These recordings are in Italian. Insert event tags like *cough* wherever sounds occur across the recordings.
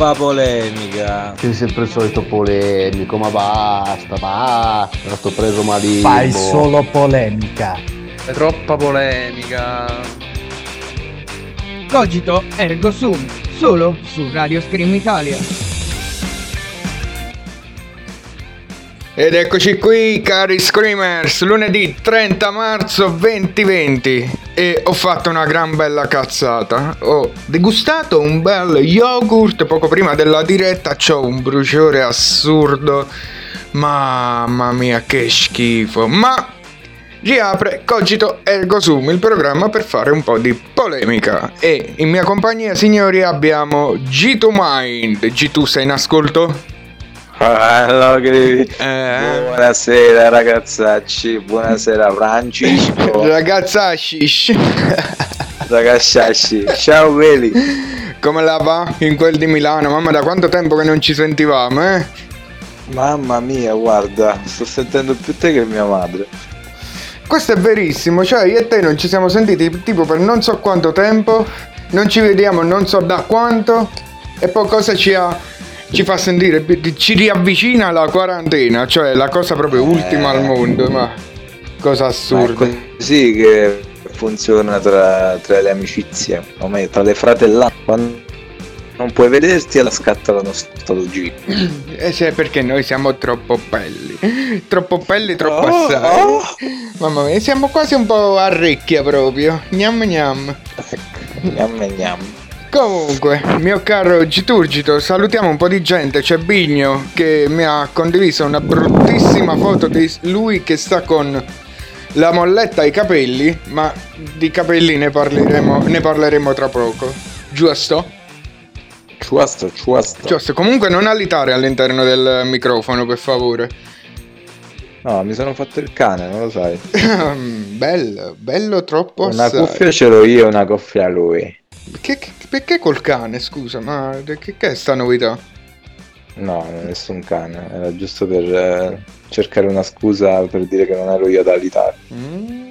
troppa polemica. Sei sempre il solito polemico, ma basta, basta, sto preso malissimo. Fai solo polemica. È troppa polemica. Cogito ergo sum, solo su Radio Scream Italia. Ed eccoci qui, cari Screamers, lunedì 30 marzo 2020 e ho fatto una gran bella cazzata. Ho degustato un bel yogurt poco prima della diretta, c'ho un bruciore assurdo. Mamma mia, che schifo. Ma riapre Cogito Ergo Sum, il programma per fare un po' di polemica. E in mia compagnia, signori, abbiamo G2 Mind. G2 sei in ascolto? Allora, che... *laughs* Eh. Buonasera ragazzacci, buonasera Francesco, *laughs* Ragazza shish. ragazzacci, ciao Veli. Come la va in quel di Milano? Mamma, da quanto tempo che non ci sentivamo, eh? Mamma mia, guarda, sto sentendo più te che mia madre. Questo è verissimo, cioè io e te non ci siamo sentiti tipo per non so quanto tempo, non ci vediamo non so da quanto, e poi cosa ci ha... Ci fa sentire, ci riavvicina alla quarantena, cioè la cosa proprio ultima al mondo, ma cosa Ma è assurda. così che funziona tra, tra le amicizie, o meglio, tra le fratellanze. Quando non puoi vederti, alla scatta la nostalgia. Eh sì, perché noi siamo troppo belli. Troppo belli, troppo Oh, assai. oh. Mamma mia, siamo quasi un po' a recchia proprio. Gnam gnam. Gnam gnam. Comunque, mio caro Giturgito, salutiamo un po' di gente. C'è Bigno che mi ha condiviso una bruttissima foto di lui che sta con la molletta ai capelli, ma di capelli ne parleremo, ne parleremo tra poco. Giusto? Ciuasto, ciuasto. Giusto, comunque non alitare all'interno del microfono, per favore. No, mi sono fatto il cane, non lo sai. *laughs* bello, bello troppo Una assai. cuffia ce l'ho io, una cuffia lui. Che- che- perché col cane, scusa, ma che, che è sta novità? No, nessun cane, era giusto per eh, cercare una scusa per dire che non ero io ad alitare. Mm.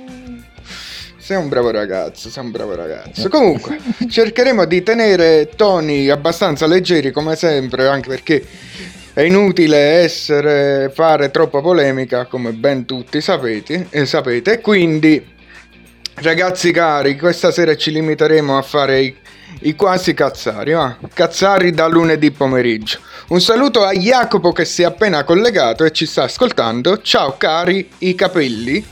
Sei un bravo ragazzo, sei un bravo ragazzo. Comunque, *laughs* cercheremo di tenere toni abbastanza leggeri come sempre, anche perché è inutile essere, fare troppa polemica, come ben tutti sapete, e sapete. Quindi, ragazzi cari, questa sera ci limiteremo a fare i, i quasi cazzari, va? Cazzari da lunedì pomeriggio. Un saluto a Jacopo che si è appena collegato e ci sta ascoltando. Ciao cari, i capelli.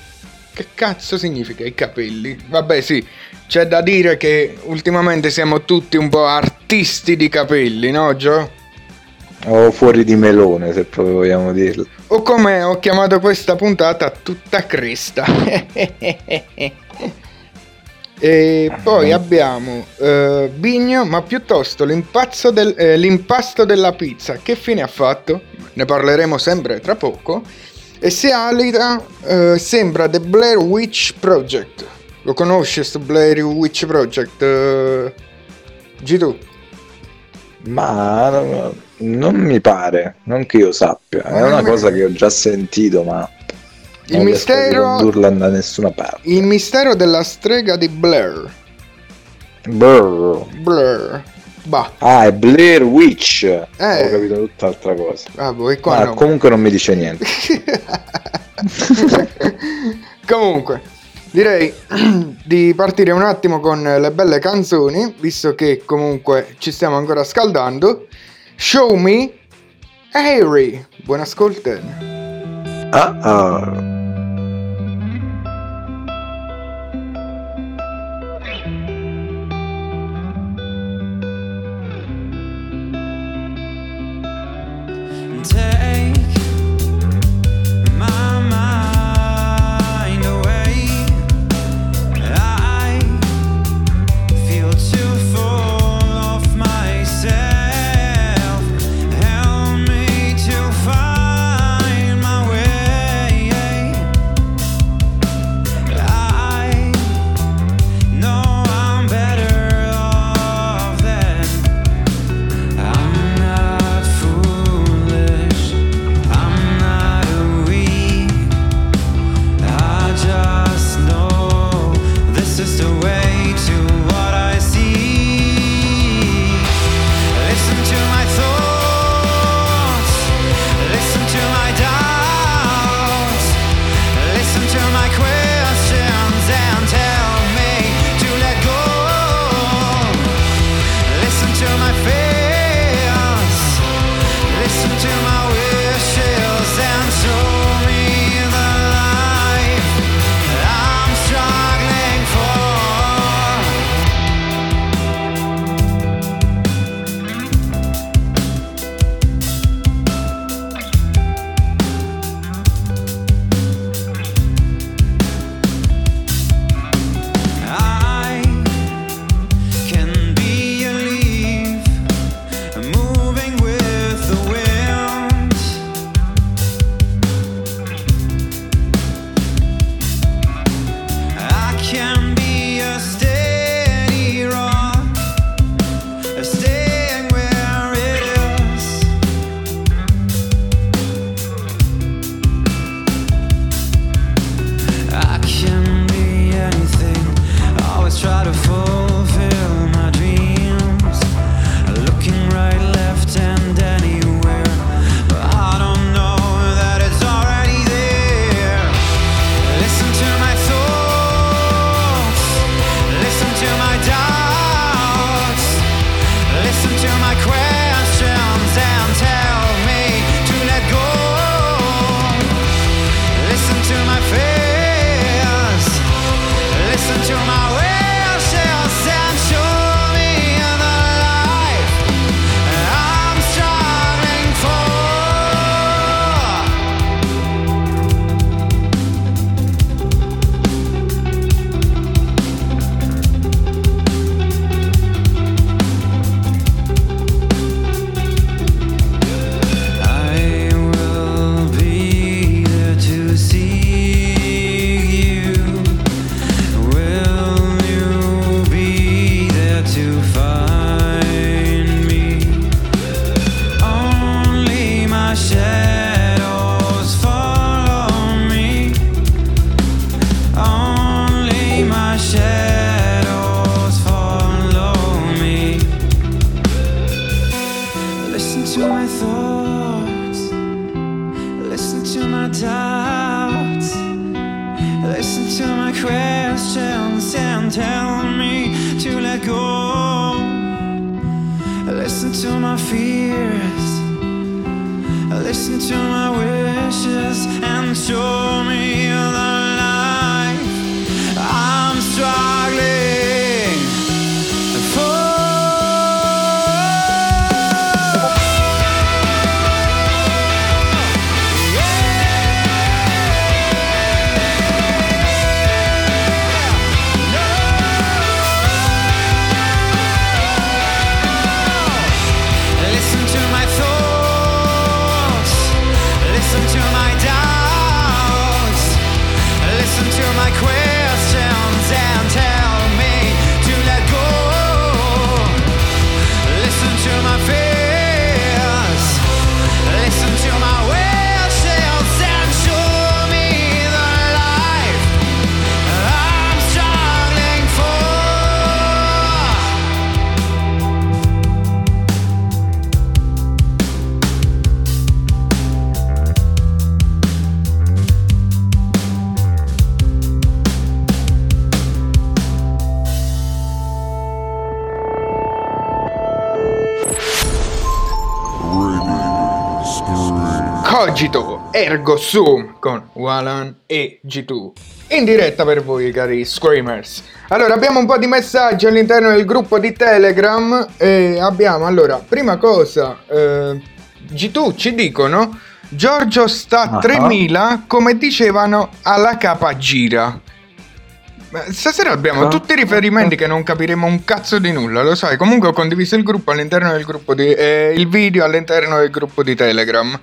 Che cazzo significa i capelli? Vabbè, sì, c'è da dire che ultimamente siamo tutti un po' artisti di capelli, no, Gio? O fuori di melone, se proprio vogliamo dirlo. O come ho chiamato questa puntata, tutta cresta. *laughs* e poi abbiamo eh, Bigno, ma piuttosto del- eh, l'impasto della pizza. Che fine ha fatto? Ne parleremo sempre tra poco. E se alita, eh, sembra The Blair Witch Project. Lo conosci questo Blair Witch Project? Eh, Gitu? Ma no, non mi pare, non che io sappia. È una non cosa che ho già sentito, ma Il non mistero, da nessuna parte. il mistero della strega di Blair. Brr. Blair. Bah. Ah, è Blair Witch. Ho capito tutt'altra cosa. Ah, voi qua Ma no. comunque non mi dice niente. *laughs* *laughs* Comunque, direi *clears throat* di partire un attimo con le belle canzoni, visto che comunque ci stiamo ancora scaldando. Show Me Harry, buon ascolto. Ah, ah. Ergo Sum con Walan e G2 in diretta per voi cari Screamers. Allora abbiamo un po' di messaggi all'interno del gruppo di Telegram e abbiamo allora prima cosa eh, G2 ci dicono Giorgio sta a Ah. 3000 come dicevano alla capa gira. Stasera abbiamo Ah. tutti i riferimenti che non capiremo un cazzo di nulla, lo sai. Comunque ho condiviso il gruppo all'interno del gruppo di. eh, il video all'interno del gruppo di Telegram.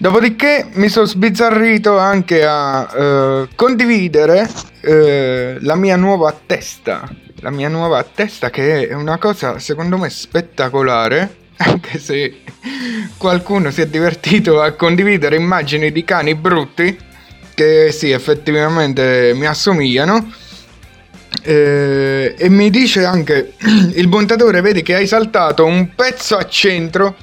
Dopodiché mi sono sbizzarrito anche a eh, condividere eh, la mia nuova testa. La mia nuova testa che è una cosa secondo me spettacolare. *laughs* Anche se qualcuno si è divertito a condividere immagini di cani brutti che sì, effettivamente mi assomigliano. Eh, e mi dice anche *clears throat* il montatore: Vedi che hai saltato un pezzo a centro.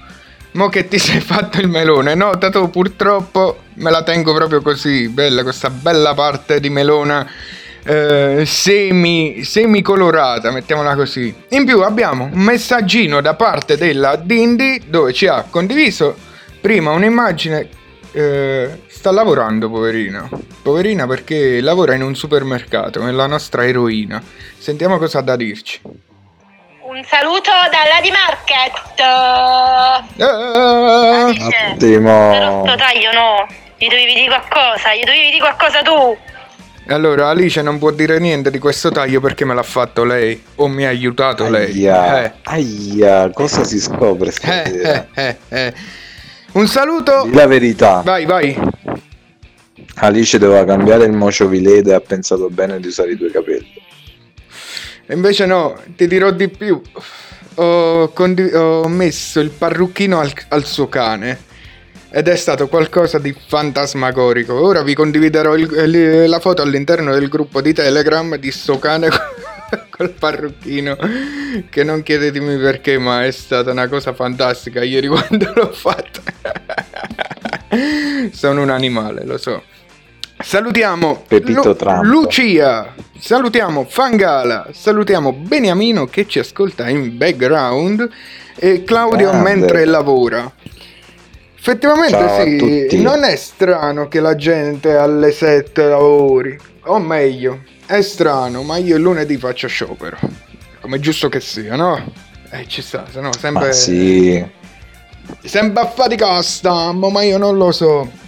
Mo che ti sei fatto il melone. No, Tato, purtroppo me la tengo proprio così. Bella, questa bella parte di melona eh, semi, semi colorata, mettiamola così. In più abbiamo un messaggino da parte della Dindy dove ci ha condiviso prima un'immagine. eh, sta lavorando, poverina. Poverina perché lavora in un supermercato, è la nostra eroina. Sentiamo cosa ha da dirci. Un saluto dalla di Market. Ah, Alice, però Ottimo. sto taglio no. Gli dovevi dire qualcosa, gli dovevi dire qualcosa tu. allora, Alice non può dire niente di questo taglio perché me l'ha fatto lei. O mi ha aiutato lei. Aia, Eh. aia, cosa si scopre Eh, eh, eh, eh. Un saluto. Di la verità, Vai, vai. Alice doveva cambiare il mocio vilede e ha pensato bene di usare i due capelli. Invece no, ti dirò di più. Ho, condi- ho messo il parrucchino al, al suo cane. Ed è stato qualcosa di fantasmagorico. Ora vi condividerò il- la foto all'interno del gruppo di Telegram di sto cane *laughs* co- col parrucchino. Che non chiedetemi perché, ma è stata una cosa fantastica ieri *laughs* quando l'ho fatta. Sono un animale, lo so. Salutiamo Trump. Lucia, salutiamo Fangala, salutiamo Beniamino che ci ascolta in background e Claudio Grande. mentre lavora. Effettivamente sì, non è strano che la gente alle 7 lavori, o meglio, è strano, ma io il lunedì faccio sciopero, come è giusto che sia, no? Eh, ci sta, se no sempre... Ma sì, Sempre a fatica sta, ma io non lo so.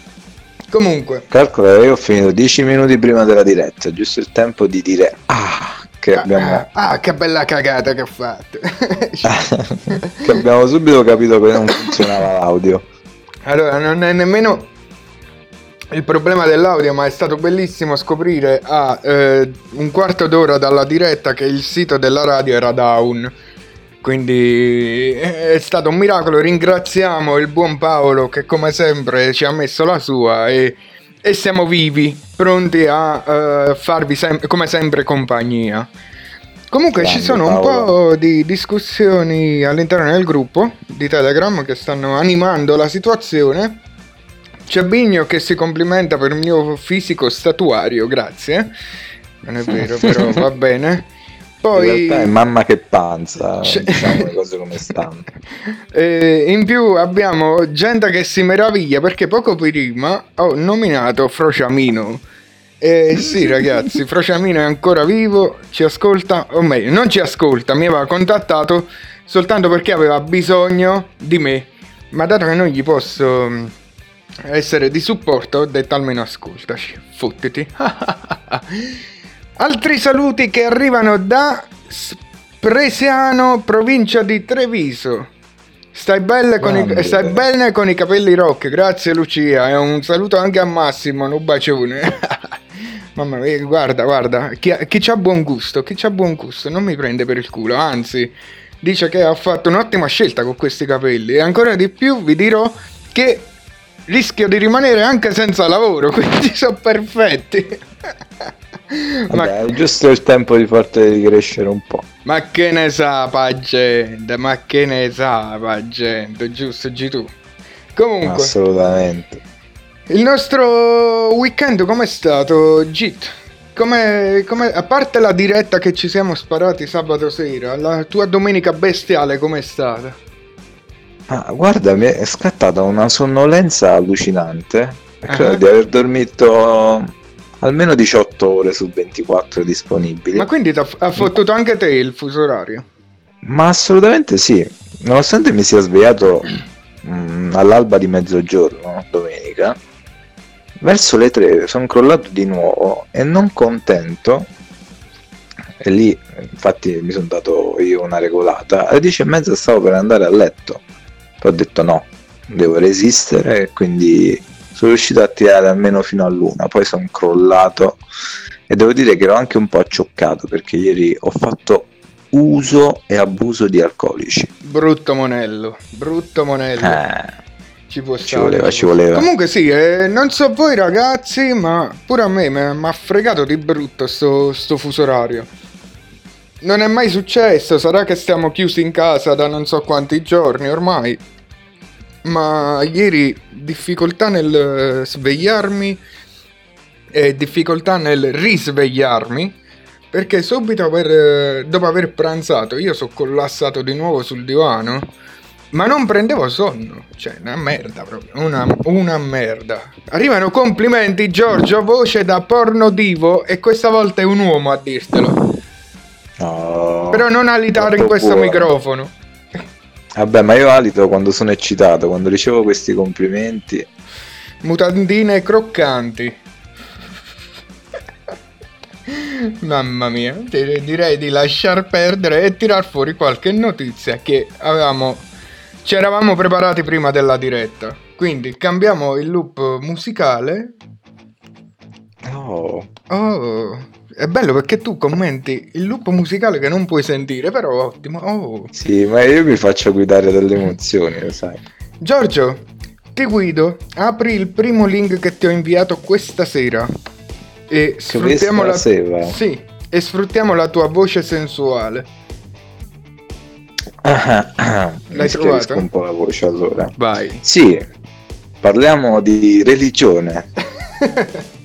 Comunque, calcola, io ho finito 10 minuti prima della diretta, giusto il tempo di dire ah, che abbiamo, Ah, ah, che bella cagata che ho fatto. *laughs* che abbiamo subito capito che non funzionava l'audio. allora, non è nemmeno il problema dell'audio, ma è stato bellissimo scoprire a eh, un quarto d'ora dalla diretta che il sito della radio era down. Quindi eh, è stato un miracolo. Ringraziamo il buon Paolo che, come sempre, ci ha messo la sua e, e siamo vivi, pronti a eh, farvi sem- come sempre compagnia. Comunque ci Grande sono un Paolo. po' di discussioni all'interno del gruppo di Telegram che stanno animando la situazione. C'è Bigno che si complimenta per il mio fisico statuario, grazie. Non è *laughs* vero, però va bene. Poi In realtà è mamma che panza, C'è- diciamo le cose come stanno. *laughs* eh, in più abbiamo gente che si meraviglia perché poco prima ho nominato Frociamino. Eh sì ragazzi, *laughs* Frociamino è ancora vivo, ci ascolta, o meglio, non ci ascolta, mi aveva contattato soltanto perché aveva bisogno di me. Ma dato che non gli posso mm, essere di supporto, ho detto almeno ascoltaci, fottiti. *laughs* Altri saluti che arrivano da Spresiano, provincia di Treviso. Stai bene, con i, stai bene con i capelli rock, grazie Lucia. E un saluto anche a Massimo, un bacione. *laughs* Mamma mia, guarda, guarda, chi, ha- chi c'ha buon gusto, chi c'ha buon gusto, non mi prende per il culo, anzi, dice che ha fatto un'ottima scelta con questi capelli. E ancora di più vi dirò che rischio di rimanere anche senza lavoro, *laughs* quindi sono perfetti. *laughs* Vabbè, è giusto il tempo di farteli crescere un po'. Ma che ne sa, pa' gente, ma che ne sa, pa' gente, giusto, G tu. Comunque, Assolutamente. il nostro weekend com'è stato, Git? Come, come- a parte la diretta che ci siamo sparati sabato sera, la tua domenica bestiale com'è stata? Ma guarda, mi è scattata una sonnolenza allucinante. Credo Ah. di aver dormito almeno 18 ore su 24 disponibili. Ma quindi t'ha- ha fottuto anche te il fuso orario? Ma assolutamente sì, nonostante mi sia svegliato mm, all'alba di mezzogiorno, domenica, verso le 3 sono crollato di nuovo e non contento, e lì infatti mi sono dato io una regolata, alle 10 e mezza stavo per andare a letto, poi ho detto no, devo resistere quindi sono riuscito a tirare almeno fino all'una, poi sono crollato e devo dire che ero anche un po' accioccato perché ieri ho fatto uso e abuso di alcolici. Brutto monello, brutto monello. Eh, Ci può ci voleva, ci voleva. Comunque sì, eh, non so voi ragazzi, ma pure a me mi ha fregato di brutto sto, sto fuso orario. Non è mai successo, sarà che stiamo chiusi in casa da non so quanti giorni ormai. Ma ieri difficoltà nel eh, svegliarmi e difficoltà nel risvegliarmi perché subito aver, eh, dopo aver pranzato io sono collassato di nuovo sul divano ma non prendevo sonno, cioè una merda proprio, una, una merda. Arrivano complimenti Giorgio, voce da porno divo e questa volta è un uomo a dirtelo. No, Però non alitare in questo buono. microfono. Vabbè, ma io alito quando sono eccitato, quando ricevo questi complimenti. Mutandine croccanti. Mamma mia, di- direi di lasciar perdere e tirar fuori qualche notizia che avevamo ci eravamo preparati prima della diretta. Quindi cambiamo il loop musicale. Oh, Oh, è bello perché tu commenti il loop musicale che non puoi sentire, però ottimo. Oh. sì, ma io mi faccio guidare dalle emozioni, lo sai. Giorgio, ti guido. Apri il primo link che ti ho inviato questa sera. E sfruttiamo la... Sera? Sì, e sfruttiamo la tua voce sensuale. L'hai L'hai trovata? un po' la voce allora. Vai. Sì, parliamo di religione. *laughs*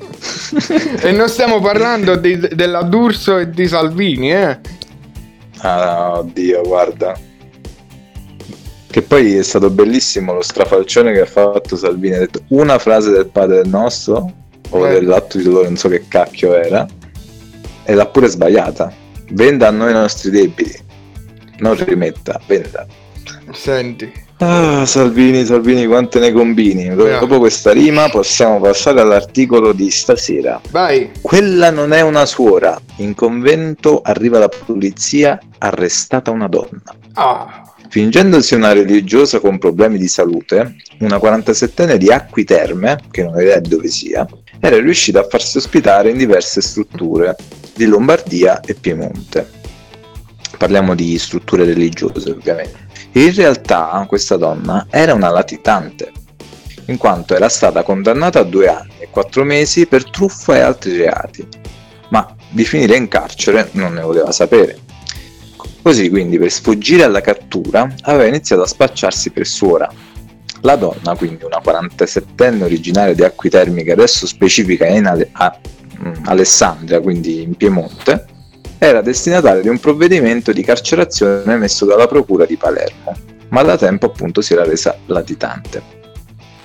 e non stiamo parlando di- della D'Urso e di Salvini, eh? Ah, oddio, guarda. Che poi è stato bellissimo lo strafalcione che ha fatto Salvini. Ha detto una frase del Padre Nostro, o Eh. dell'atto di dolore, non so che cacchio era, e l'ha pure sbagliata. Venda a noi i nostri debiti. Non rimetta, venda. Senti. Ah, Salvini, Salvini, quante ne combini. Eh. Dopo questa rima possiamo passare all'articolo di stasera. Vai. Quella non è una suora. In convento arriva la polizia, arrestata una donna. Ah. Fingendosi una religiosa con problemi di salute, una 47enne di Acqui Terme, che non ho idea dove sia, era riuscita a farsi ospitare in diverse strutture di Lombardia e Piemonte. Parliamo di strutture religiose, ovviamente. In realtà questa donna era una latitante, in quanto era stata condannata a due anni e quattro mesi per truffa e altri reati, ma di finire in carcere non ne voleva sapere. Così quindi per sfuggire alla cattura aveva iniziato a spacciarsi per suora. La donna, quindi una 47enne originaria di Acqui Termi che adesso specifica in Ale- a- mm, Alessandria, quindi in Piemonte, era destinataria di un provvedimento di carcerazione emesso dalla Procura di Palermo, ma da tempo appunto si era resa latitante.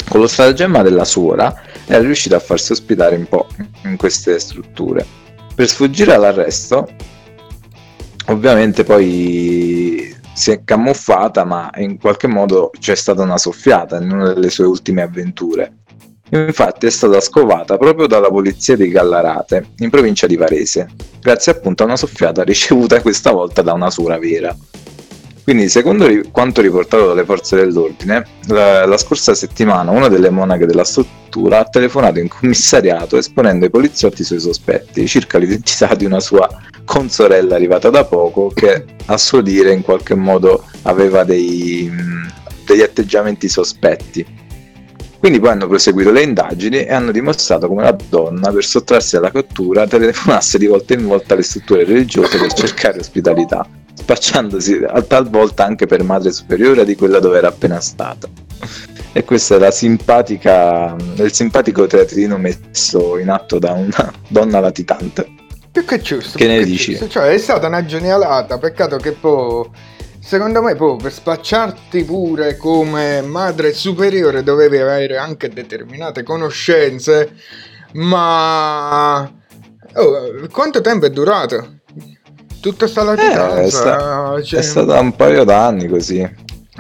Con lo stratagemma della suora era riuscita a farsi ospitare un po' in queste strutture. Per sfuggire all'arresto, ovviamente poi si è camuffata, ma in qualche modo c'è stata una soffiata in una delle sue ultime avventure. Infatti è stata scovata proprio dalla polizia di Gallarate, in provincia di Varese, grazie appunto a una soffiata *laughs* ricevuta questa volta da una suora vera. Quindi, secondo quanto riportato dalle forze dell'ordine, la, la scorsa settimana una delle monache della struttura ha telefonato in commissariato esponendo ai poliziotti i suoi sospetti circa l'identità di una sua consorella arrivata da poco che a suo dire in qualche modo aveva dei, degli atteggiamenti sospetti. Quindi poi hanno proseguito le indagini e hanno dimostrato come la donna, per sottrarsi alla cattura, telefonasse di volta in volta alle strutture religiose per cercare ospitalità, spacciandosi a talvolta anche per madre superiore di quella dove era appena stata. E questo è la simpatica, il simpatico teatrino messo in atto da una donna latitante. Più che giusto. Che ne dici? Cioè, è stata una genialata. Peccato che poi secondo me, poi per spacciarti pure come madre superiore dovevi avere anche determinate conoscenze, ma... Oh, quanto tempo è durato? Tutta sta Eh, è, latitanza, sta- cioè, è stato un paio d'anni così.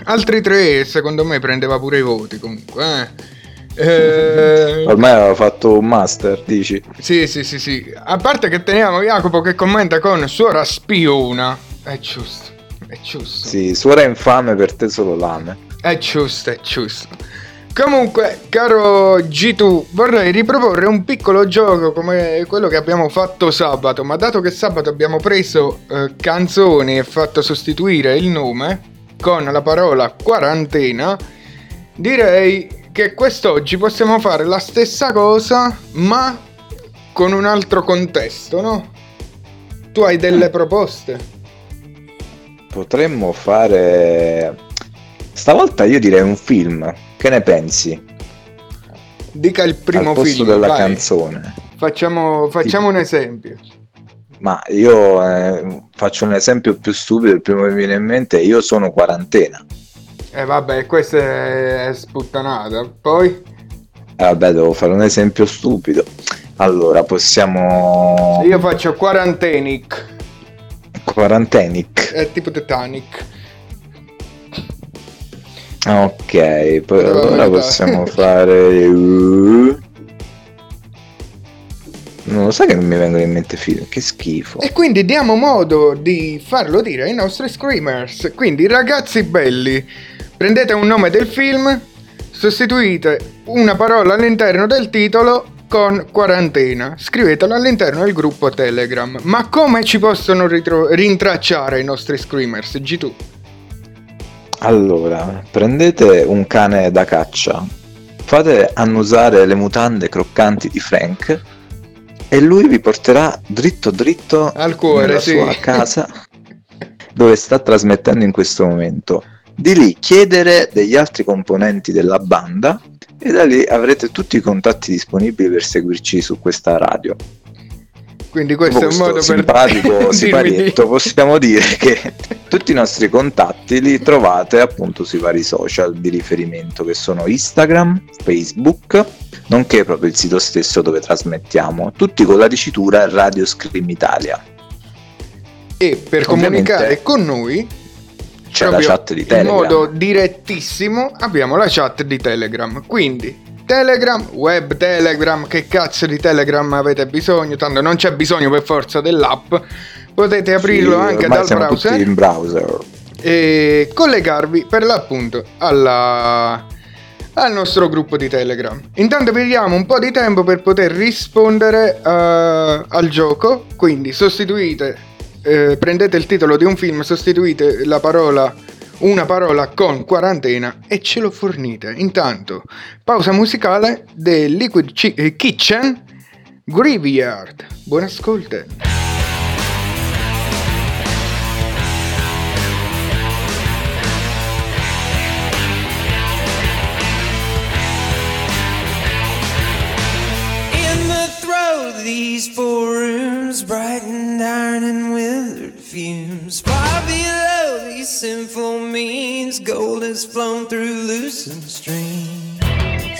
altri tre secondo me prendeva pure i voti comunque. Eh. Eh, Ormai aveva fatto un master, dici? sì, sì, sì, sì. A parte che teniamo Jacopo che commenta con suora spiona. È giusto, è giusto. Sì, suora infame per te solo lame. È giusto, è giusto. Comunque, caro G2, vorrei riproporre un piccolo gioco come quello che abbiamo fatto sabato, ma dato che sabato abbiamo preso eh, canzoni e fatto sostituire il nome con la parola quarantena, direi che quest'oggi possiamo fare la stessa cosa, ma con un altro contesto, no? Tu hai delle proposte? Potremmo fare... Stavolta io direi un film. Che ne pensi? Dica il primo Al posto film, della vai. canzone. Facciamo, facciamo un esempio. Ma io eh, faccio un esempio più stupido, il primo che mi viene in mente, io sono quarantena. E vabbè, questa è sputtanata. Poi? Eh, vabbè, devo fare un esempio stupido. Allora, possiamo... Io faccio Quarantenic. Quarantenic. È tipo Titanic. Ok, poi Però allora possiamo fare... uh, Non lo sai che non mi vengono in mente film, che schifo. E quindi diamo modo di farlo dire ai nostri screamers. Quindi, ragazzi belli, prendete un nome del film, sostituite una parola all'interno del titolo con quarantena. Scrivetelo all'interno del gruppo Telegram. Ma come ci possono ritro- rintracciare i nostri screamers? G2. Allora, prendete un cane da caccia, fate annusare le mutande croccanti di Frank e lui vi porterà dritto dritto Al cuore, sì. sua casa dove sta trasmettendo in questo momento. Di lì chiedere degli altri componenti della banda e da lì avrete tutti i contatti disponibili per seguirci su questa radio. Quindi questo Dopo è un modo questo per simpatico *laughs* dirmi di- siparietto possiamo dire che tutti i nostri contatti li trovate appunto sui vari social di riferimento che sono Instagram, Facebook, nonché proprio il sito stesso dove trasmettiamo, tutti con la dicitura Radio Scream Italia. E per Ovviamente comunicare con noi C'è la chat di Telegram. In modo direttissimo abbiamo la chat di Telegram. Quindi Telegram, web Telegram, che cazzo di Telegram avete bisogno? Tanto non c'è bisogno per forza dell'app. Potete aprirlo Sì, anche dal browser in browser. e collegarvi per l'appunto alla, al nostro gruppo di Telegram. Intanto vi diamo un po' di tempo per poter rispondere eh, al gioco, quindi sostituite, eh, prendete il titolo di un film, sostituite la parola, una parola con quarantena e ce lo fornite. Intanto, pausa musicale del Liquid eh, Kitchen Graveyard. Buon ascolto. Iron and withered fumes. Far below these sinful means, gold has flown through loosened streams.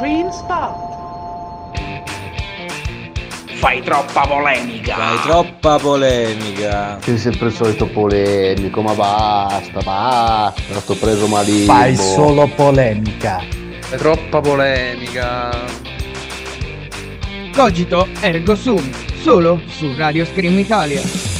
Screen Spot. Fai troppa polemica. Fai troppa polemica. Sei sempre il solito polemico, ma basta, basta, sto preso malissimo. Fai solo polemica. Fai troppa polemica. Cogito ergo sum, solo su Radio Scream Italia.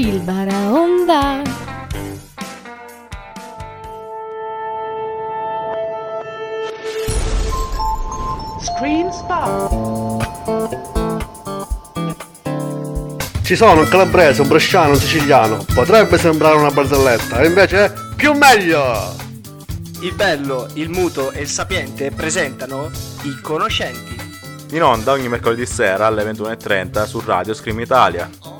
Il Baraonda! Screen Spot. Ci sono un calabrese, un bresciano, un siciliano. Potrebbe sembrare una barzelletta, e invece è più meglio! Il bello, il muto e il sapiente presentano i conoscenti. In onda ogni mercoledì sera alle 21.30 su Radio Scream Italia.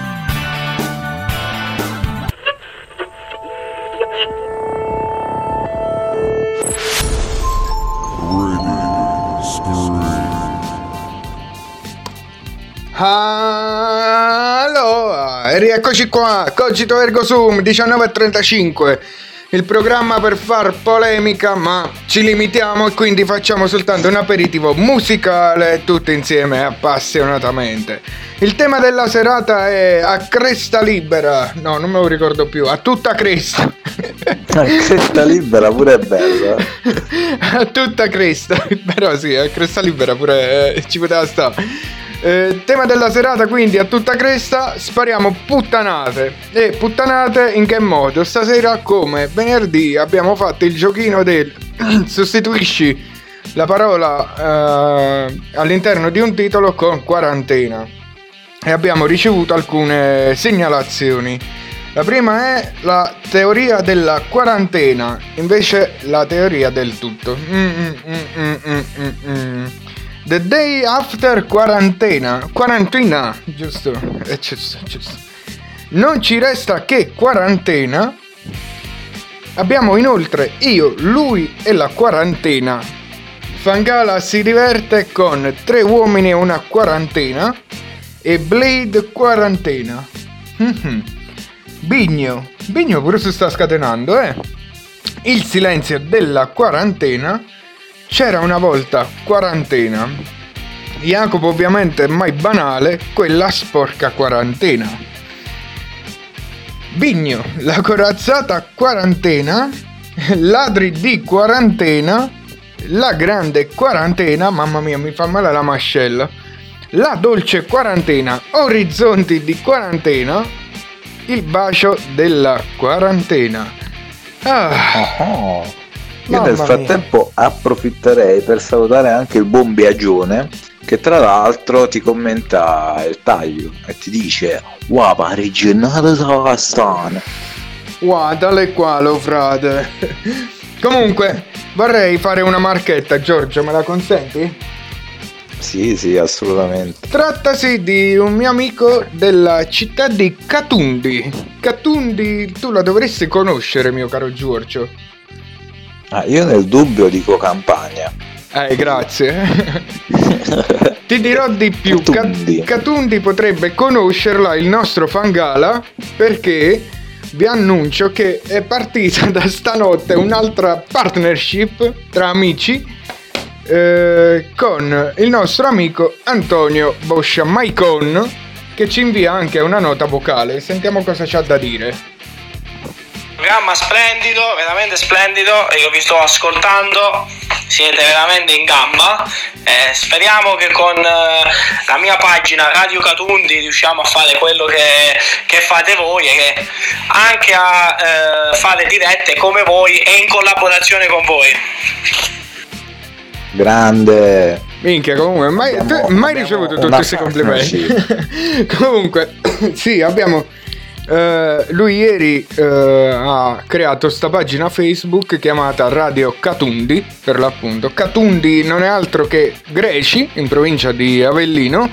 Allora, rieccoci qua, Cogito Ergo Sum 19.35, il programma per far polemica, ma ci limitiamo e quindi facciamo soltanto un aperitivo musicale tutti insieme appassionatamente. Il tema della serata è a cresta libera, no, non me lo ricordo più, a tutta cresta. *laughs* A cresta libera pure è bello. eh. *laughs* a tutta cresta, *laughs* però sì, a cresta libera pure eh, ci poteva stare. Eh, tema della serata quindi a tutta cresta spariamo puttanate e puttanate in che modo? Stasera come venerdì abbiamo fatto il giochino del *clears throat* sostituisci la parola eh, all'interno di un titolo con quarantena e abbiamo ricevuto alcune segnalazioni. La prima è la teoria della quarantena, invece la teoria del tutto. Mm, mm, mm, mm, mm, mm, mm. The day after quarantena. Quarantina, giusto? Eh, giusto, giusto. Non ci resta che quarantena. Abbiamo inoltre io, lui e la quarantena. Fangala si diverte con tre uomini e una quarantena. E Blade quarantena. Mhm. Bigno. Bigno pure si sta scatenando, eh. Il silenzio della quarantena. C'era una volta quarantena. Jacopo ovviamente è mai banale, quella sporca quarantena. Bigno, la corazzata quarantena, ladri di quarantena, la grande quarantena, mamma mia mi fa male la mascella, la dolce quarantena, orizzonti di quarantena, il bacio della quarantena. Ah, Io nel Mamma frattempo approfitterei per salutare anche il buon Biagione che tra l'altro ti commenta il taglio e ti dice wow pare giornata savastana Guardale qua lo frate. Comunque, vorrei fare una marchetta, Giorgio, me la consenti? sì sì assolutamente Trattasi di un mio amico della città di Catundi. Catundi, tu la dovresti conoscere, mio caro Giorgio. Ah, io nel dubbio dico campagna Eh, grazie. *laughs* Ti dirò di più, Ca- Catundi potrebbe conoscerla il nostro Fangala perché vi annuncio che è partita da stanotte un'altra partnership tra amici eh, con il nostro amico Antonio Boscia Maicon che ci invia anche una nota vocale. Sentiamo cosa c'ha da dire. Programma splendido, veramente splendido, io vi sto ascoltando, siete veramente in gamba. Eh, speriamo che con eh, la mia pagina Radio Catundi riusciamo a fare quello che, che fate voi e che anche a eh, fare dirette come voi e in collaborazione con voi. grande Minchia, comunque, mai, Abbiamo- mai abbiamo ricevuto tutti questi complimenti. *laughs* comunque, *coughs* sì, abbiamo. Eh, lui ieri eh, ha creato sta pagina Facebook chiamata Radio Catundi, per l'appunto. Catundi non è altro che Greci, in provincia di Avellino,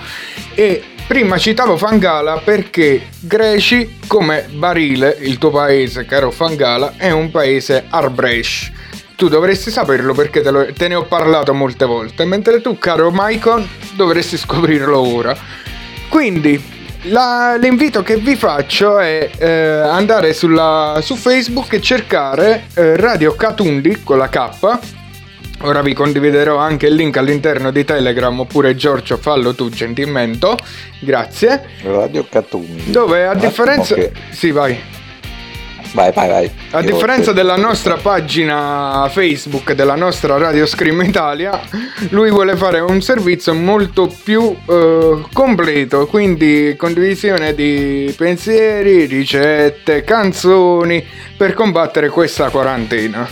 e prima citavo Fangala perché Greci, come Barile, il tuo paese, caro Fangala, è un paese arbresh. Tu dovresti saperlo perché te, lo- te ne ho parlato molte volte, mentre tu, caro Maicon, dovresti scoprirlo ora. Quindi, la- l'invito che vi faccio è eh, andare sulla- su Facebook e cercare eh, Radio Catundi con la K. Ora vi condividerò anche il link all'interno di Telegram oppure Giorgio fallo tu gentilmente. Grazie. Radio Catundi Dove a differenza... che- Sì, vai. Vai vai vai A Io- differenza della nostra pagina Facebook, della nostra Radio Scream Italia, lui vuole fare un servizio molto più eh, completo, quindi condivisione di pensieri, ricette, canzoni per combattere questa quarantena.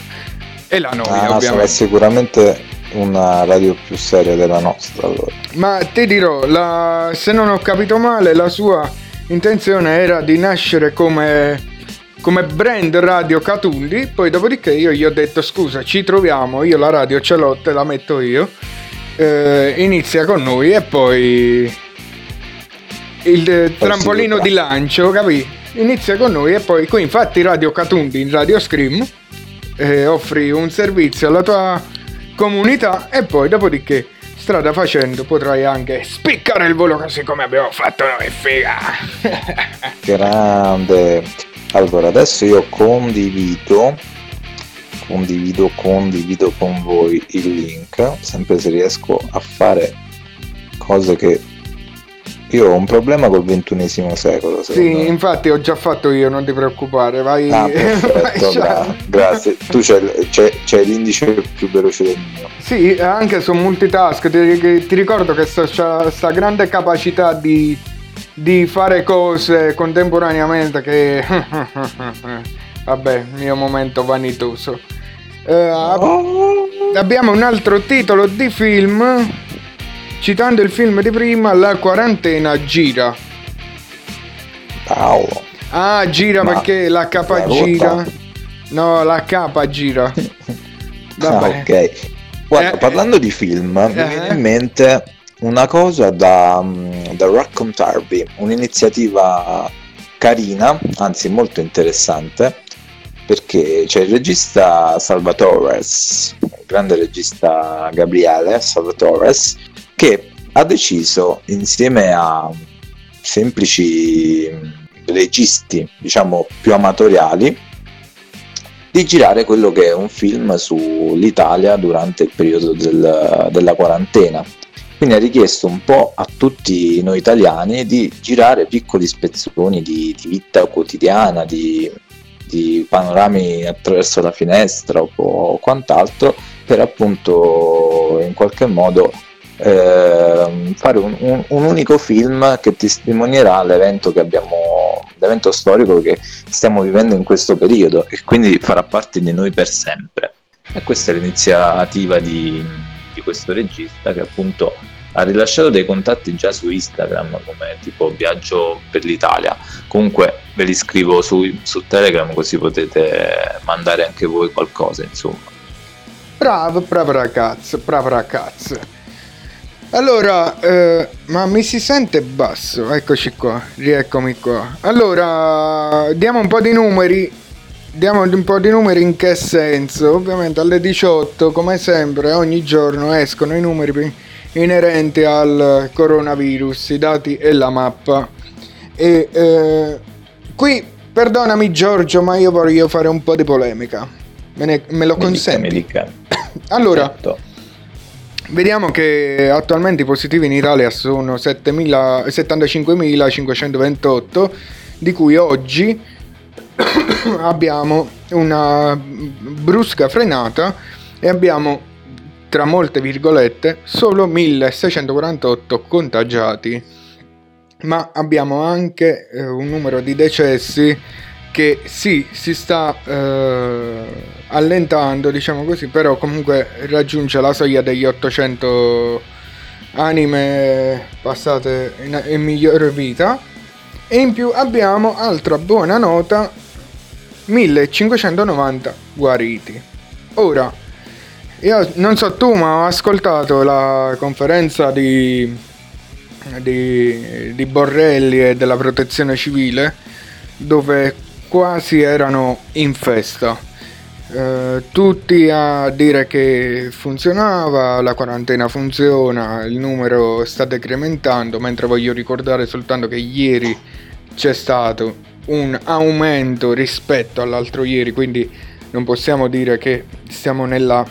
E la noia, Ah, sarà ovviamente. sicuramente una radio più seria della nostra allora. Ma ti dirò, la- se non ho capito male, la sua intenzione era di nascere come, come brand radio Catundi. Poi, dopodiché, io gli ho detto: Scusa, ci troviamo. Io la radio ce l'ho, te la metto io. Eh, inizia con noi e poi il eh, trampolino di lancio, capì? Inizia con noi e poi qui infatti Radio Catundi in Radio Scream eh, offri un servizio alla tua comunità e poi dopodiché strada facendo potrai anche spiccare il volo così come abbiamo fatto noi, figa. grande allora adesso io condivido condivido condivido con voi il link sempre se riesco a fare cose che io ho un problema col ventunesimo secolo Sì, me. infatti ho già fatto io, non ti preoccupare, vai. Ah, *laughs* vai, perfetto, gra- grazie. Tu c'hai, c'hai- c'hai l'indice più veloce del mio. Sì, anche su multitask, ti, ti ricordo che sta, c'ha sta grande capacità di, di fare cose contemporaneamente che... *laughs* Vabbè, mio momento vanitoso. Eh, ab- Abbiamo un altro titolo di film, citando il film di prima, La quarantena gira. Paolo. Ah, gira Ma perché la K la gira. No, la K gira. *laughs* Ah, Vabbè. ok. Guarda, Eh, parlando di film, mi viene eh. in mente una cosa da, mm, da raccontarvi, un'iniziativa carina, anzi molto interessante, perché c'è il regista Salvatores, il grande regista Gabriele Salvatores, che ha deciso insieme a semplici mm, registi, diciamo, più amatoriali di girare quello che è un film sull'Italia durante il periodo del, della quarantena. Quindi ha richiesto un po' a tutti noi italiani di girare piccoli spezzoni di, di vita quotidiana, di, di, panorami attraverso la finestra o, o quant'altro, per appunto in qualche modo eh, fare un, un, un, unico film che testimonierà l'evento che abbiamo l'evento storico che stiamo vivendo in questo periodo e quindi farà parte di noi per sempre. E questa è l'iniziativa di, di questo regista che appunto ha rilasciato dei contatti già su Instagram come tipo viaggio per l'Italia comunque ve li scrivo su, su Telegram così potete mandare anche voi qualcosa insomma bravo bravo ragazzo bravo ragazzo allora, eh, ma mi si sente basso? Eccoci qua, rieccomi qua. Allora, diamo un po' di numeri. Diamo un po' di numeri in che senso? Ovviamente alle 18, come sempre, ogni giorno escono i numeri inerenti al coronavirus, i dati e la mappa. E eh, qui, perdonami Giorgio, ma io voglio fare un po' di polemica. Me, ne, me lo consenti? *coughs* allora, certo. Vediamo che attualmente i positivi in Italia sono 75.528, di cui oggi *coughs* abbiamo una brusca frenata e abbiamo, tra molte virgolette, solo 1648 contagiati. Ma abbiamo anche eh, un numero di decessi che sì, si sta eh, allentando, diciamo così, però comunque raggiunge la soglia degli 800 anime passate in, in migliore vita. E in più abbiamo, altra buona nota, 1590 guariti. Ora, io non so tu, ma ho ascoltato la conferenza di, di, di Borrelli e della protezione civile dove quasi erano in festa. Eh, tutti a dire che funzionava, la quarantena funziona, il numero sta decrementando, mentre voglio ricordare soltanto che ieri c'è stato un aumento rispetto all'altro ieri, quindi non possiamo dire che stiamo nella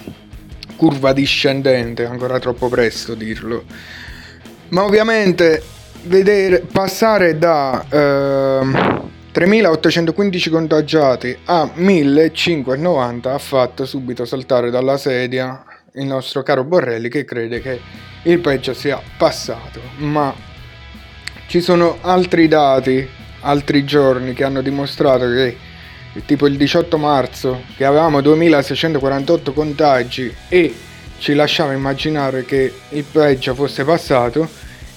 curva discendente, ancora troppo presto dirlo. Ma ovviamente vedere passare da eh, 3.815 contagiati a 1.590 ha fatto subito saltare dalla sedia il nostro caro Borrelli che crede che il peggio sia passato. Ma ci sono altri dati, altri giorni che hanno dimostrato che tipo il 18 marzo che avevamo 2648 contagi e ci lasciava immaginare che il peggio fosse passato,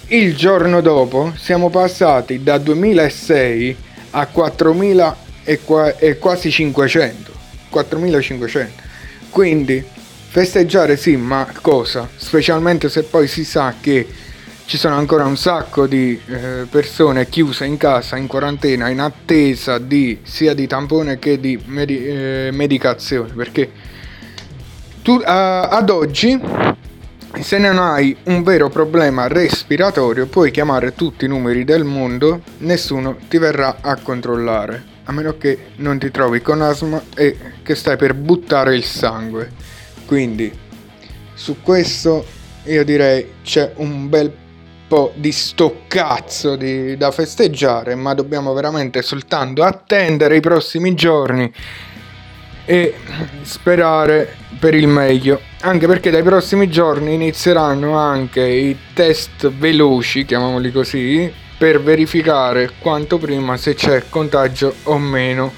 il giorno dopo siamo passati da 2006 a 4.000 e, qua- e quasi 500. 4.500. Quindi festeggiare sì, ma cosa? Specialmente se poi si sa che ci sono ancora un sacco di eh, persone chiuse in casa, in quarantena, in attesa di, sia di tampone che di medi- eh, medicazione. Perché tu, uh, ad oggi se non hai un vero problema respiratorio puoi chiamare tutti i numeri del mondo, nessuno ti verrà a controllare, a meno che non ti trovi con asma e che stai per buttare il sangue. Quindi su questo io direi c'è un bel po' di sto cazzo di, da festeggiare, ma dobbiamo veramente soltanto attendere i prossimi giorni e sperare per il meglio, anche perché dai prossimi giorni inizieranno anche i test veloci, chiamiamoli così, per verificare quanto prima se c'è contagio o meno.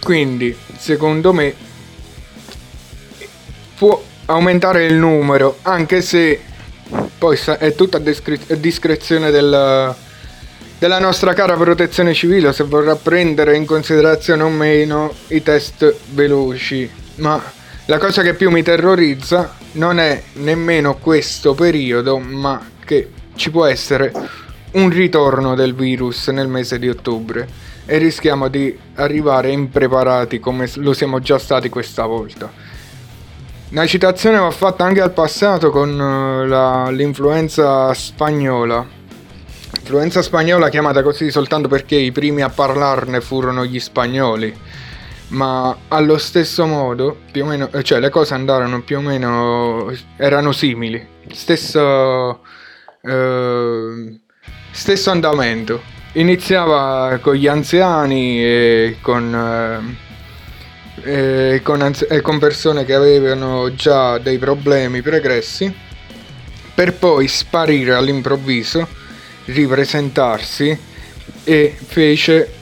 Quindi, secondo me, può aumentare il numero, anche se poi è tutta a discrezione del della nostra cara protezione civile se vorrà prendere in considerazione o meno i test veloci. Ma la cosa che più mi terrorizza non è nemmeno questo periodo, ma che ci può essere un ritorno del virus nel mese di ottobre e rischiamo di arrivare impreparati come lo siamo già stati questa volta. Una citazione va fatta anche al passato con eh, la, l'influenza spagnola un'influenza spagnola chiamata così soltanto perché i primi a parlarne furono gli spagnoli. Ma allo stesso modo, più o meno, eh, cioè le cose andarono più o meno, erano simili. Stesso, eh, stesso andamento. Iniziava con gli anziani e con, eh, e con, anzi- e con persone che avevano già dei problemi pregressi, per poi sparire all'improvviso, ripresentarsi e fece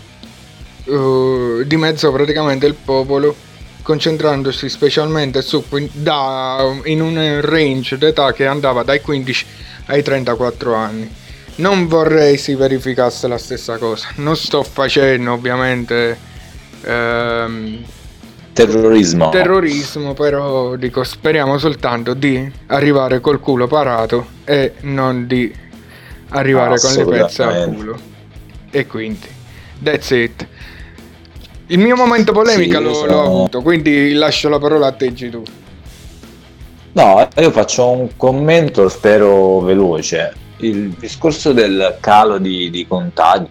uh, di mezzo praticamente il popolo concentrandosi specialmente su da, in un range d'età che andava dai 15 ai 34 anni. Non vorrei si verificasse la stessa cosa. Non sto facendo ovviamente ehm, terrorismo. terrorismo, però dico speriamo soltanto di arrivare col culo parato e non di arrivare con le pezze al culo. E quindi, that's it. Il mio momento polemica Sì, lo- io l'ho sono- avuto, quindi lascio la parola a te, Gitu. No, io faccio un commento, spero veloce. Il discorso del calo di, di contagi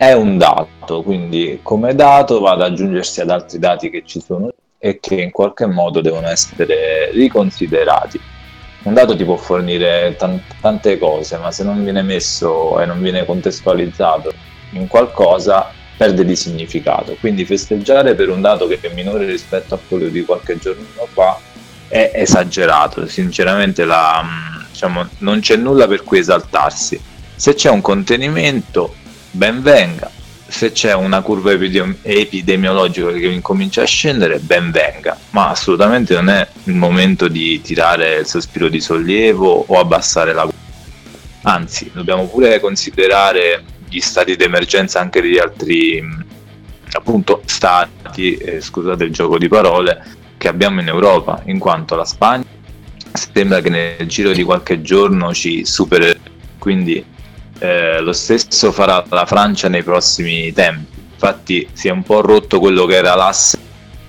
è un dato, quindi come dato va ad aggiungersi ad altri dati che ci sono e che in qualche modo devono essere riconsiderati. Un dato ti può fornire tan- tante cose, ma se non viene messo e non viene contestualizzato in qualcosa perde di significato. Quindi festeggiare per un dato che è minore rispetto a quello di qualche giorno fa è esagerato. Sinceramente la, mh, diciamo, non c'è nulla per cui esaltarsi. Se c'è un contenimento, ben venga. Se c'è una curva epidem- epidemiologica che incomincia a scendere, ben venga. Ma assolutamente non è il momento di tirare il sospiro di sollievo o abbassare la Anzi, dobbiamo pure considerare gli stati d'emergenza anche degli altri appunto stati, eh, scusate il gioco di parole, che abbiamo in Europa, in quanto la Spagna sembra che nel giro di qualche giorno ci superi, quindi eh, lo stesso farà la Francia nei prossimi tempi. Infatti si è un po' rotto quello che era l'asse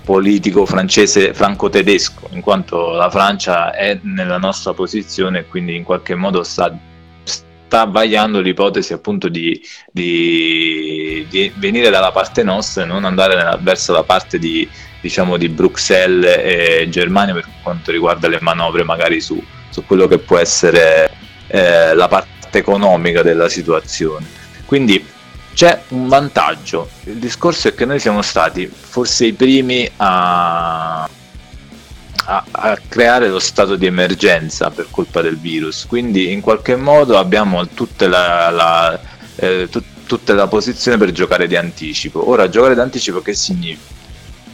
politico francese franco-tedesco, in quanto la Francia è nella nostra posizione e quindi in qualche modo sta, sta vagliando l'ipotesi appunto di, di- di venire dalla parte nostra e non andare nella- verso la parte di, diciamo, di Bruxelles e Germania per quanto riguarda le manovre magari su, su quello che può essere eh, la parte economica della situazione. Quindi c'è un vantaggio. Il discorso è che noi siamo stati forse i primi a, a- a creare lo stato di emergenza per colpa del virus. Quindi in qualche modo abbiamo tutta la, la, eh, tut- tutta la posizione per giocare di anticipo. Ora, giocare di anticipo che significa?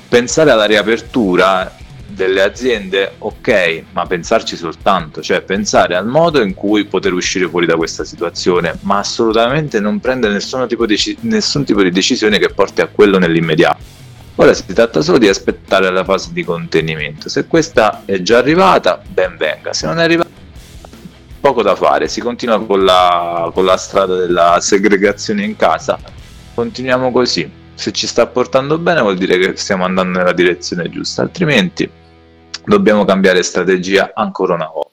Pensare alla riapertura delle aziende, ok, ma pensarci soltanto, cioè pensare al modo in cui poter uscire fuori da questa situazione, ma assolutamente non prendere nessun tipo di, nessun tipo di decisione che porti a quello nell'immediato. Ora si tratta solo di aspettare la fase di contenimento. Se questa è già arrivata, ben venga. Se non è arrivata, poco da fare. Si continua con la, con la strada della segregazione in casa. Continuiamo così. Se ci sta portando bene vuol dire che stiamo andando nella direzione giusta, altrimenti dobbiamo cambiare strategia ancora una volta.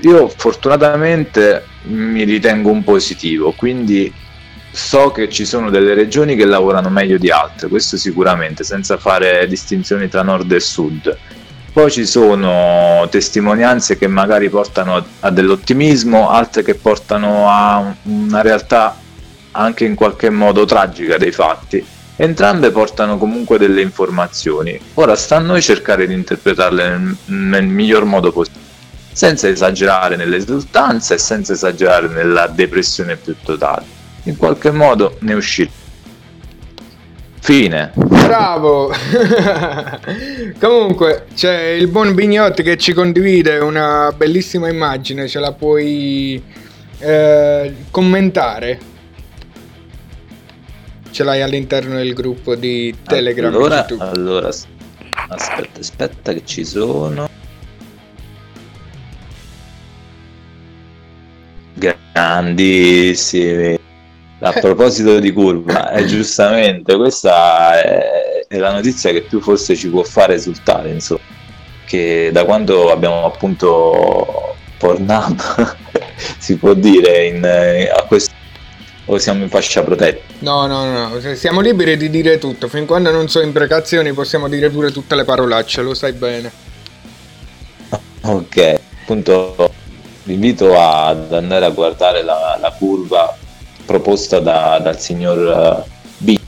Io fortunatamente mi ritengo un positivo, quindi so che ci sono delle regioni che lavorano meglio di altre, questo sicuramente, senza fare distinzioni tra nord e sud. Poi ci sono testimonianze che magari portano a- dell'ottimismo, altre che portano a un- una realtà anche in qualche modo tragica dei fatti. Entrambe portano comunque delle informazioni. Ora sta a noi cercare di interpretarle nel, nel miglior modo possibile, senza esagerare nell'esultanza e senza esagerare nella depressione più totale. In qualche modo ne uscire. Fine. Bravo! *laughs* Comunque c'è il buon Bignotti che ci condivide una bellissima immagine, ce la puoi eh, commentare. Ce l'hai all'interno del gruppo di Telegram. Allora, allora, as- aspetta, aspetta che ci sono. Grandissimi. A proposito di curva, è *coughs* giustamente questa è, è la notizia che più forse ci può fare esultare, insomma, che da quando abbiamo appunto Pornhub *laughs* si può dire in, eh, a questo o siamo in fascia protetta? No, no, no, siamo liberi di dire tutto. Fin quando non so imprecazioni possiamo dire pure tutte le parolacce, lo sai bene. *laughs* Ok, appunto vi invito ad andare a guardare la, la curva proposta da- dal signor eh, B,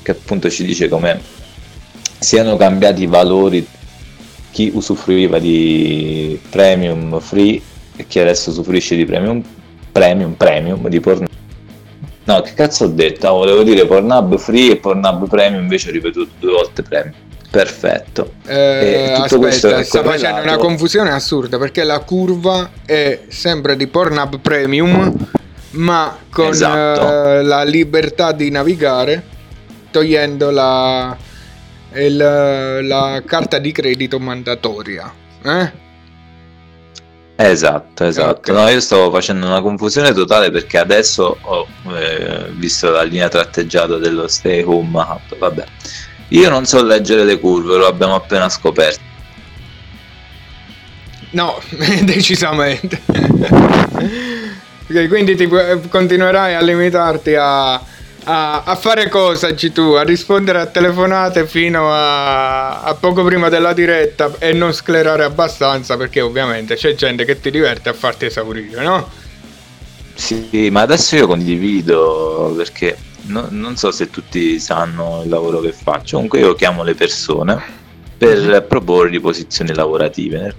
che appunto ci dice come siano cambiati i valori chi usufruiva di premium free e chi adesso usufruisce di premium premium premium di Pornhub. No, che cazzo ho detto? Ah, volevo dire Pornhub free e Pornhub premium, invece ho ripetuto due volte premium. Perfetto. Eh, E tutto questo aspetta, è sta correlato- facendo una confusione assurda perché la curva è sempre di Pornhub Premium, ma con Esatto. eh, la libertà di navigare, togliendo la, il- la carta di credito mandatoria. Eh? Esatto, esatto. No, io stavo facendo una confusione totale perché adesso ho eh, visto la linea tratteggiata dello Stay Home Hub. Vabbè, io non so leggere le curve, lo abbiamo appena scoperto. No, *laughs* decisamente. *laughs* Ok, quindi ti pu- continuerai a limitarti a, a- a fare cosa, G2? A rispondere a telefonate fino a, a poco prima della diretta e non sclerare abbastanza perché ovviamente c'è gente che ti diverte a farti esaurire, no? Sì, ma adesso io condivido perché no- non so se tutti sanno il lavoro che faccio. Comunque io chiamo le persone per proporgli posizioni lavorative, nel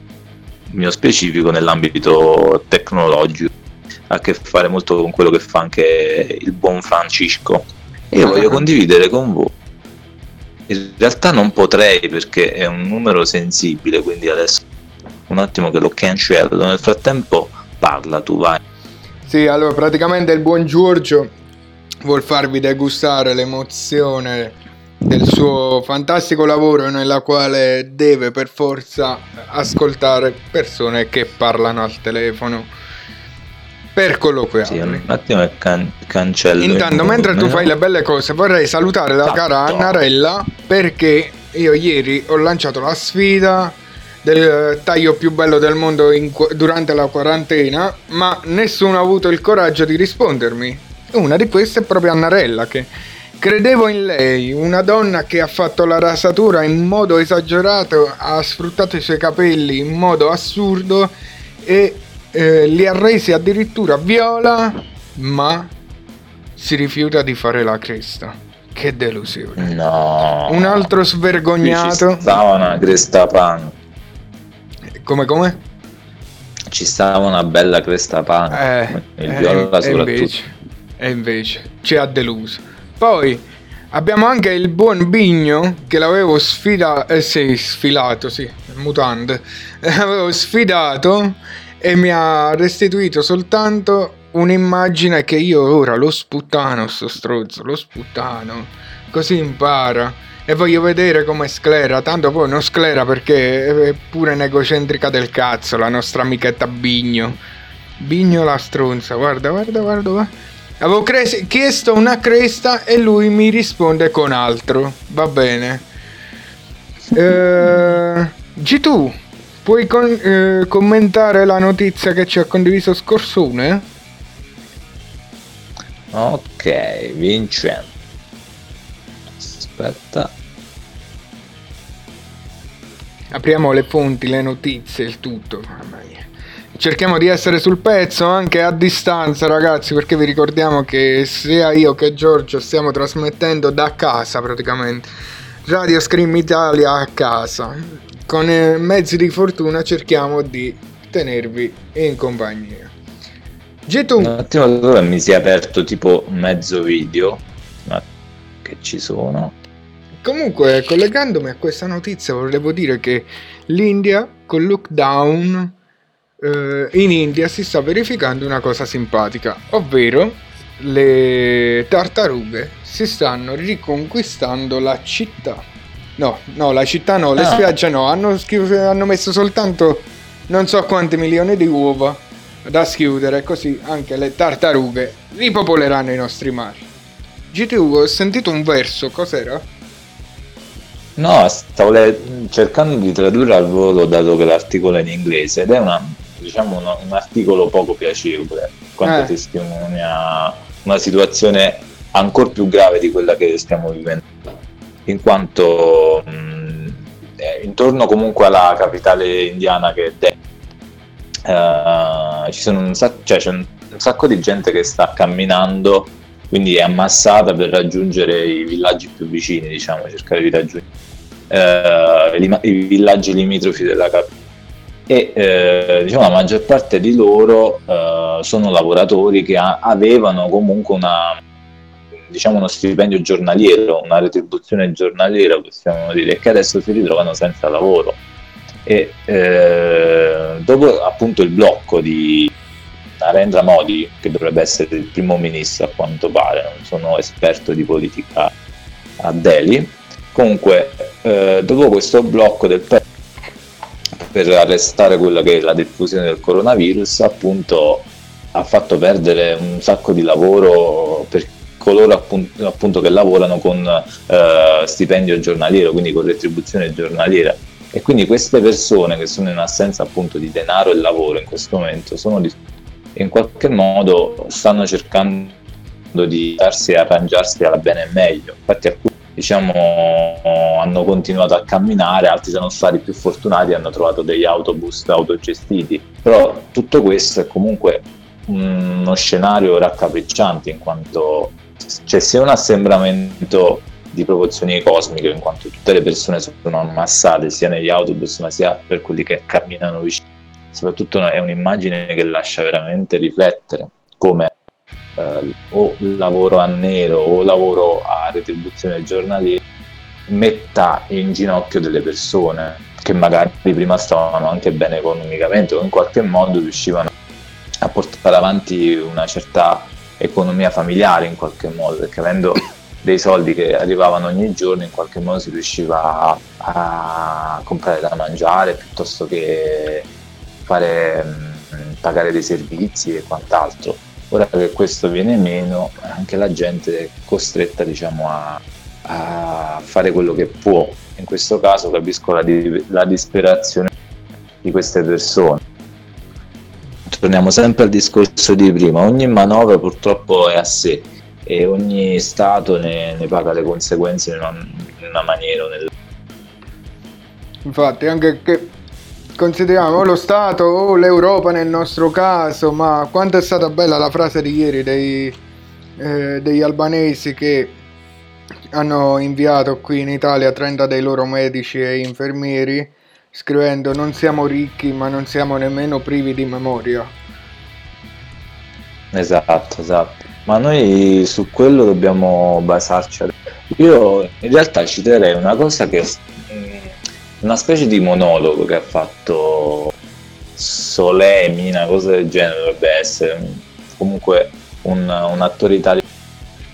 mio specifico nell'ambito tecnologico. Ha a che fare molto con quello che fa anche il buon Francisco. Io voglio condividere con voi. In realtà non potrei perché è un numero sensibile, quindi adesso un attimo che lo cancello. Nel frattempo parla tu, vai. Sì, allora praticamente il buon Giorgio vuol farvi degustare l'emozione del suo fantastico lavoro nella quale deve per forza ascoltare persone che parlano al telefono per colloquiare. Sì, un attimo e can- cancello. Intanto, mentre tu fai le belle cose, vorrei salutare la cara Annarella perché io ieri ho lanciato la sfida del taglio più bello del mondo in durante la quarantena, ma nessuno ha avuto il coraggio di rispondermi. Una di queste è proprio Annarella che credevo in lei, una donna che ha fatto la rasatura in modo esagerato, ha sfruttato i suoi capelli in modo assurdo e eh, li ha resi addirittura viola, ma si rifiuta di fare la cresta. Che delusione. No. Un altro Qui ci svergognato. stava una cresta punk. Come come? Ci stava una bella cresta punk. Eh, il eh, viola e soprattutto. invece, e invece ci ha deluso. Poi abbiamo anche il buon Bigno che l'avevo sfidato, eh sì, sfilato, sì, mutande. *laughs* L'avevo sfidato e mi ha restituito soltanto un'immagine che io ora lo sputtano, sto stronzo, lo sputtano. Così impara. E voglio vedere come sclera. Tanto poi non sclera perché è pure negocentrica del cazzo, la nostra amichetta Bigno. Bigno la stronza, guarda, guarda, guarda. guarda. Avevo cres- chiesto una cresta e lui mi risponde con altro. Va bene. Eh, G2, puoi con- eh, commentare la notizia che ci ha condiviso Scorsone? Ok, Vincent. Aspetta. Apriamo le fonti, le notizie, il tutto. Mamma mia. Cerchiamo di essere sul pezzo anche a distanza, ragazzi, perché vi ricordiamo che sia io che Giorgio stiamo trasmettendo da casa praticamente. Radio Scream Italia a casa. Con eh, mezzi di fortuna cerchiamo di tenervi in compagnia. G2. Un attimo dove mi si è aperto tipo mezzo video. Ma che ci sono. Comunque, collegandomi a questa notizia, volevo dire che l'India, col lockdown, eh, in India si sta verificando una cosa simpatica, ovvero le tartarughe si stanno riconquistando la città. No, no, la città no, le Ah. spiagge no, hanno, hanno messo soltanto non so quanti milioni di uova da schiudere, così anche le tartarughe ripopoleranno i nostri mari. GTU, ho sentito un verso, cos'era? No, stavo le- cercando di tradurre al volo dato che l'articolo è in inglese ed è una diciamo, un, un articolo poco piacevole, quanto Eh. testimonia una situazione ancora più grave di quella che stiamo vivendo, in quanto mh, eh, intorno comunque alla capitale indiana che è Delhi, eh, ci sono un sacco, cioè, c'è un, sacco di gente che sta camminando, quindi è ammassata per raggiungere i villaggi più vicini, diciamo, cercare di raggiungere eh, i, i villaggi limitrofi della capitale. E eh, diciamo la maggior parte di loro eh, sono lavoratori che ha- avevano comunque una, diciamo uno stipendio giornaliero, una retribuzione giornaliera, possiamo dire, che adesso si ritrovano senza lavoro. E eh, dopo appunto il blocco di Narendra Modi, che dovrebbe essere il primo ministro a quanto pare, non sono esperto di politica a Delhi, comunque eh, dopo questo blocco del paese per arrestare quella che è la diffusione del coronavirus, appunto ha fatto perdere un sacco di lavoro per coloro appunto, appunto che lavorano con eh, stipendio giornaliero, quindi con retribuzione giornaliera. E quindi queste persone che sono in assenza appunto di denaro e lavoro in questo momento sono di- in qualche modo stanno cercando di darsi e arrangiarsi alla bene e meglio. Infatti alcuni diciamo hanno continuato a camminare, altri sono stati più fortunati e hanno trovato degli autobus autogestiti. Però tutto questo è comunque uno scenario raccapricciante in quanto c'è sia un assembramento di proporzioni cosmiche in quanto tutte le persone sono ammassate sia negli autobus ma sia per quelli che camminano vicino soprattutto è un'immagine che lascia veramente riflettere come eh, o lavoro a nero o lavoro a retribuzione giornaliera metta in ginocchio delle persone che magari prima stavano anche bene economicamente o in qualche modo riuscivano a portare avanti una certa economia familiare in qualche modo perché avendo dei soldi che arrivavano ogni giorno in qualche modo si riusciva a, a comprare da mangiare piuttosto che fare mh, pagare dei servizi e quant'altro. Ora che questo viene meno anche la gente è costretta diciamo a, a fare quello che può. In questo caso capisco la, la disperazione di queste persone torniamo sempre al discorso di prima ogni manovra purtroppo è a sé e ogni stato ne, ne paga le conseguenze in una, in una maniera o nell'altra. Infatti, anche che consideriamo lo Stato o l'Europa nel nostro caso, ma quanto è stata bella la frase di ieri dei, eh, degli albanesi che hanno inviato qui in Italia 30 dei loro medici e infermieri scrivendo non siamo ricchi ma non siamo nemmeno privi di memoria. Esatto, esatto. Ma noi su quello dobbiamo basarci. Io in realtà citerei una cosa che mh, una specie di monologo che ha fatto Solemi, una cosa del genere dovrebbe essere un- comunque un, un attore italiano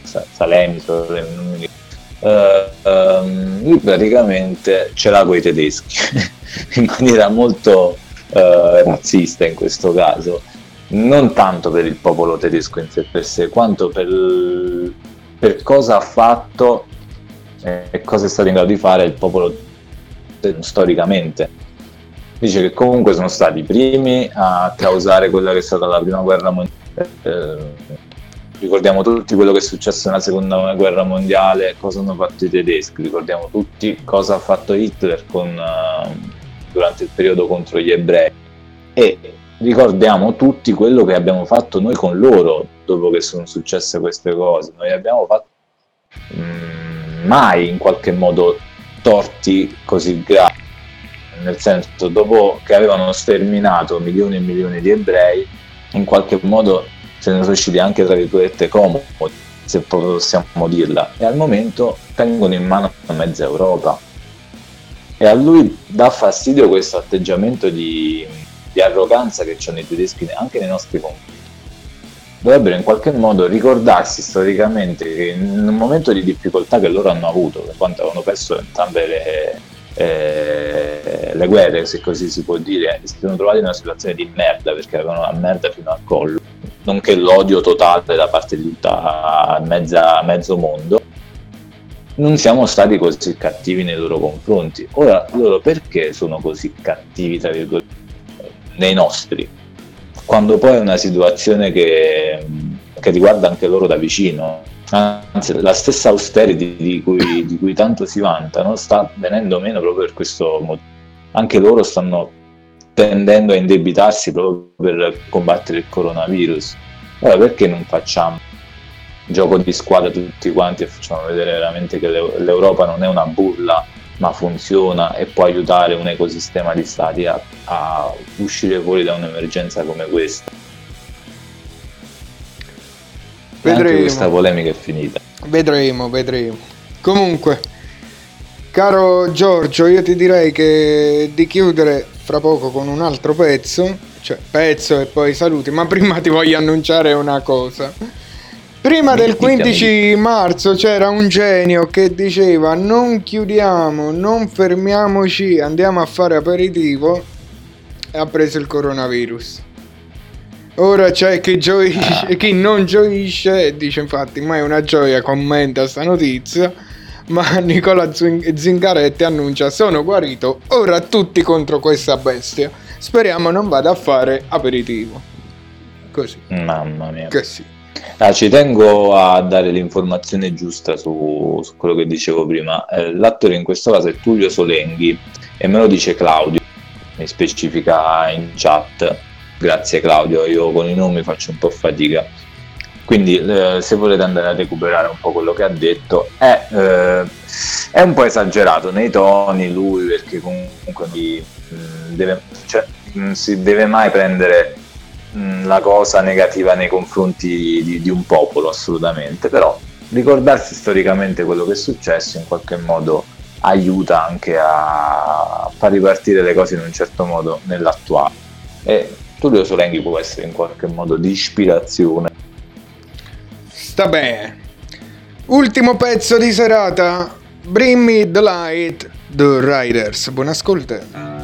Sa- Salemi, Solemi, non mi ricordo. Eh, ehm, lui praticamente ce l'ha con i tedeschi *laughs* *laughs* in maniera molto eh, razzista in questo caso non tanto per il popolo tedesco in sé per sé, quanto per, per cosa ha fatto e cosa è stato in grado di fare il popolo te- storicamente. Dice che comunque sono stati i primi a causare quella che è stata la prima guerra mondiale. Eh, ricordiamo tutti quello che è successo nella seconda guerra mondiale, cosa hanno fatto i tedeschi, ricordiamo tutti cosa ha fatto Hitler con, eh, durante il periodo contro gli ebrei e ricordiamo tutti quello che abbiamo fatto noi con loro dopo che sono successe queste cose. Noi abbiamo fatto mm, mai in qualche modo torti così gravi, nel senso dopo che avevano sterminato milioni e milioni di ebrei, in qualche modo se ne sono usciti anche tra virgolette comodi, se possiamo dirla, e al momento tengono in mano mezza Europa. E a lui dà fastidio questo atteggiamento di, di arroganza che hanno i tedeschi anche nei nostri confronti. Dovrebbero in qualche modo ricordarsi storicamente che in un momento di difficoltà che loro hanno avuto, per quanto avevano perso entrambe le, eh, le guerre, se così si può dire, si sono trovati in una situazione di merda perché avevano la merda fino al collo, nonché l'odio totale da parte di tutta mezza, mezzo mondo non siamo stati così cattivi nei loro confronti. Ora, loro perché sono così cattivi, tra virgolette, nei nostri? quando poi è una situazione che, che riguarda anche loro da vicino. Anzi, la stessa austerity di cui, di cui tanto si vantano sta venendo meno proprio per questo motivo. Anche loro stanno tendendo a indebitarsi proprio per combattere il coronavirus. Allora perché non facciamo gioco di squadra tutti quanti e facciamo vedere veramente che l'Europa non è una bulla ma funziona e può aiutare un ecosistema di stati a, a uscire fuori da un'emergenza come questa. Vedremo. Anche questa polemica è finita. Vedremo, vedremo. Comunque, caro Giorgio, io ti direi che di chiudere fra poco con un altro pezzo, cioè pezzo e poi saluti, ma prima ti voglio annunciare una cosa. Prima del 15 marzo c'era un genio che diceva non chiudiamo, non fermiamoci, andiamo a fare aperitivo e ha preso il coronavirus. Ora c'è chi gioisce e chi non gioisce e dice infatti ma è una gioia, commenta sta notizia, ma *laughs* Nicola Zingaretti annuncia sono guarito, ora tutti contro questa bestia. Speriamo non vada a fare aperitivo. Così. Mamma mia. Così. Ah, ci tengo a dare l'informazione giusta su, su quello che dicevo prima. Eh, l'attore in questo caso è Tullio Solenghi e me lo dice Claudio, mi specifica in chat. Grazie Claudio, io con i nomi faccio un po' fatica. Quindi eh, se volete andare a recuperare un po' quello che ha detto, è, eh, è un po' esagerato nei toni lui perché comunque mh, mm, deve, cioè, non mm, si deve mai prendere Mm, la cosa negativa nei confronti di, di, un popolo, assolutamente, però ricordarsi storicamente quello che è successo in qualche modo aiuta anche a far ripartire le cose in un certo modo nell'attuale. E Tullio Solenghi può essere in qualche modo di ispirazione. Sta bene. Ultimo pezzo di serata. Bring me the light, The Riders. Buon ascolto.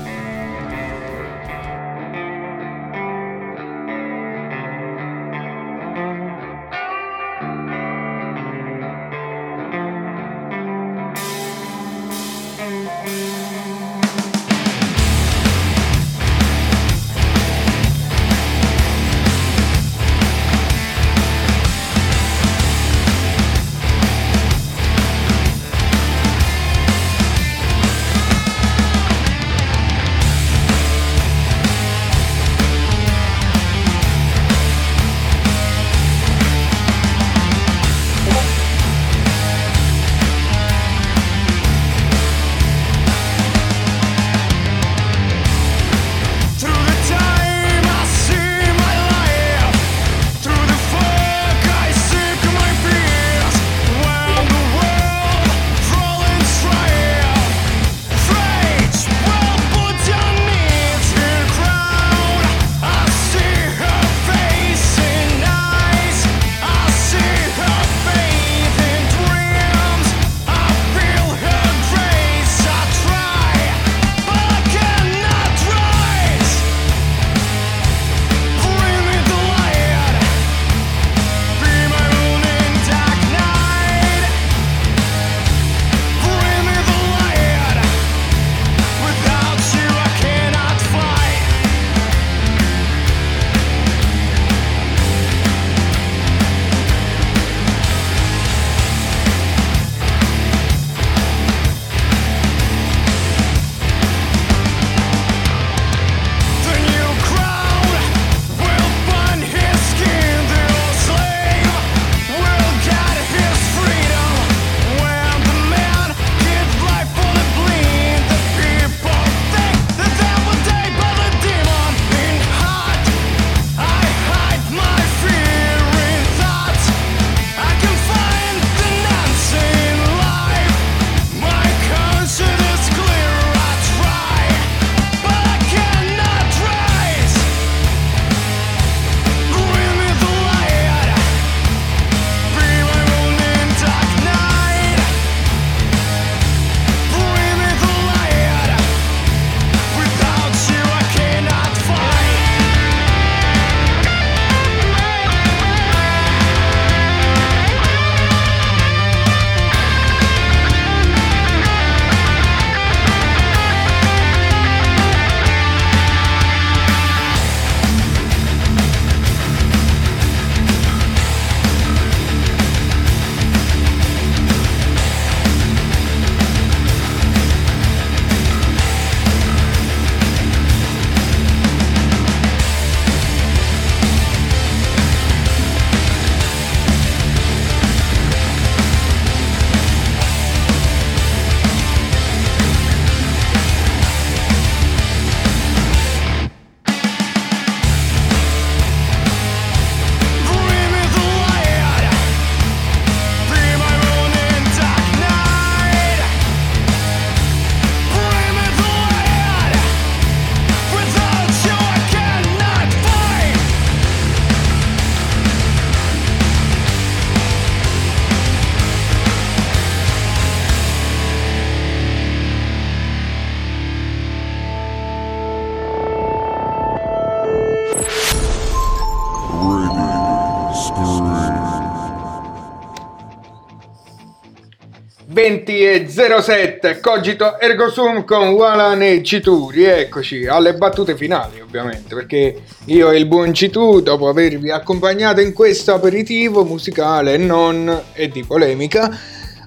20 e 07 Cogito Ergo Sum con Walan e Citu Rieccoci alle battute finali ovviamente Perché io e il buon Citu Dopo avervi accompagnato in questo aperitivo musicale e non e di polemica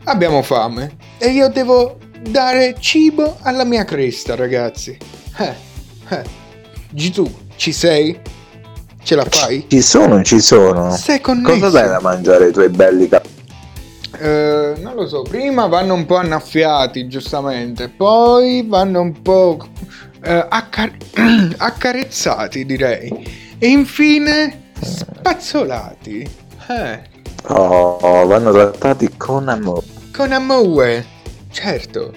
Abbiamo fame E io devo dare cibo alla mia cresta ragazzi Eh, eh Gitu, ci sei? Ce la fai? Ci sono, ci sono. Sei connesso? Cosa dai da mangiare ai tuoi belli capelli? Eh, non lo so, prima vanno un po' annaffiati, giustamente, poi vanno un po' eh, accar- *clears throat* accarezzati, direi, e infine spazzolati. Eh, Oh, vanno trattati con amore. con amore, certo.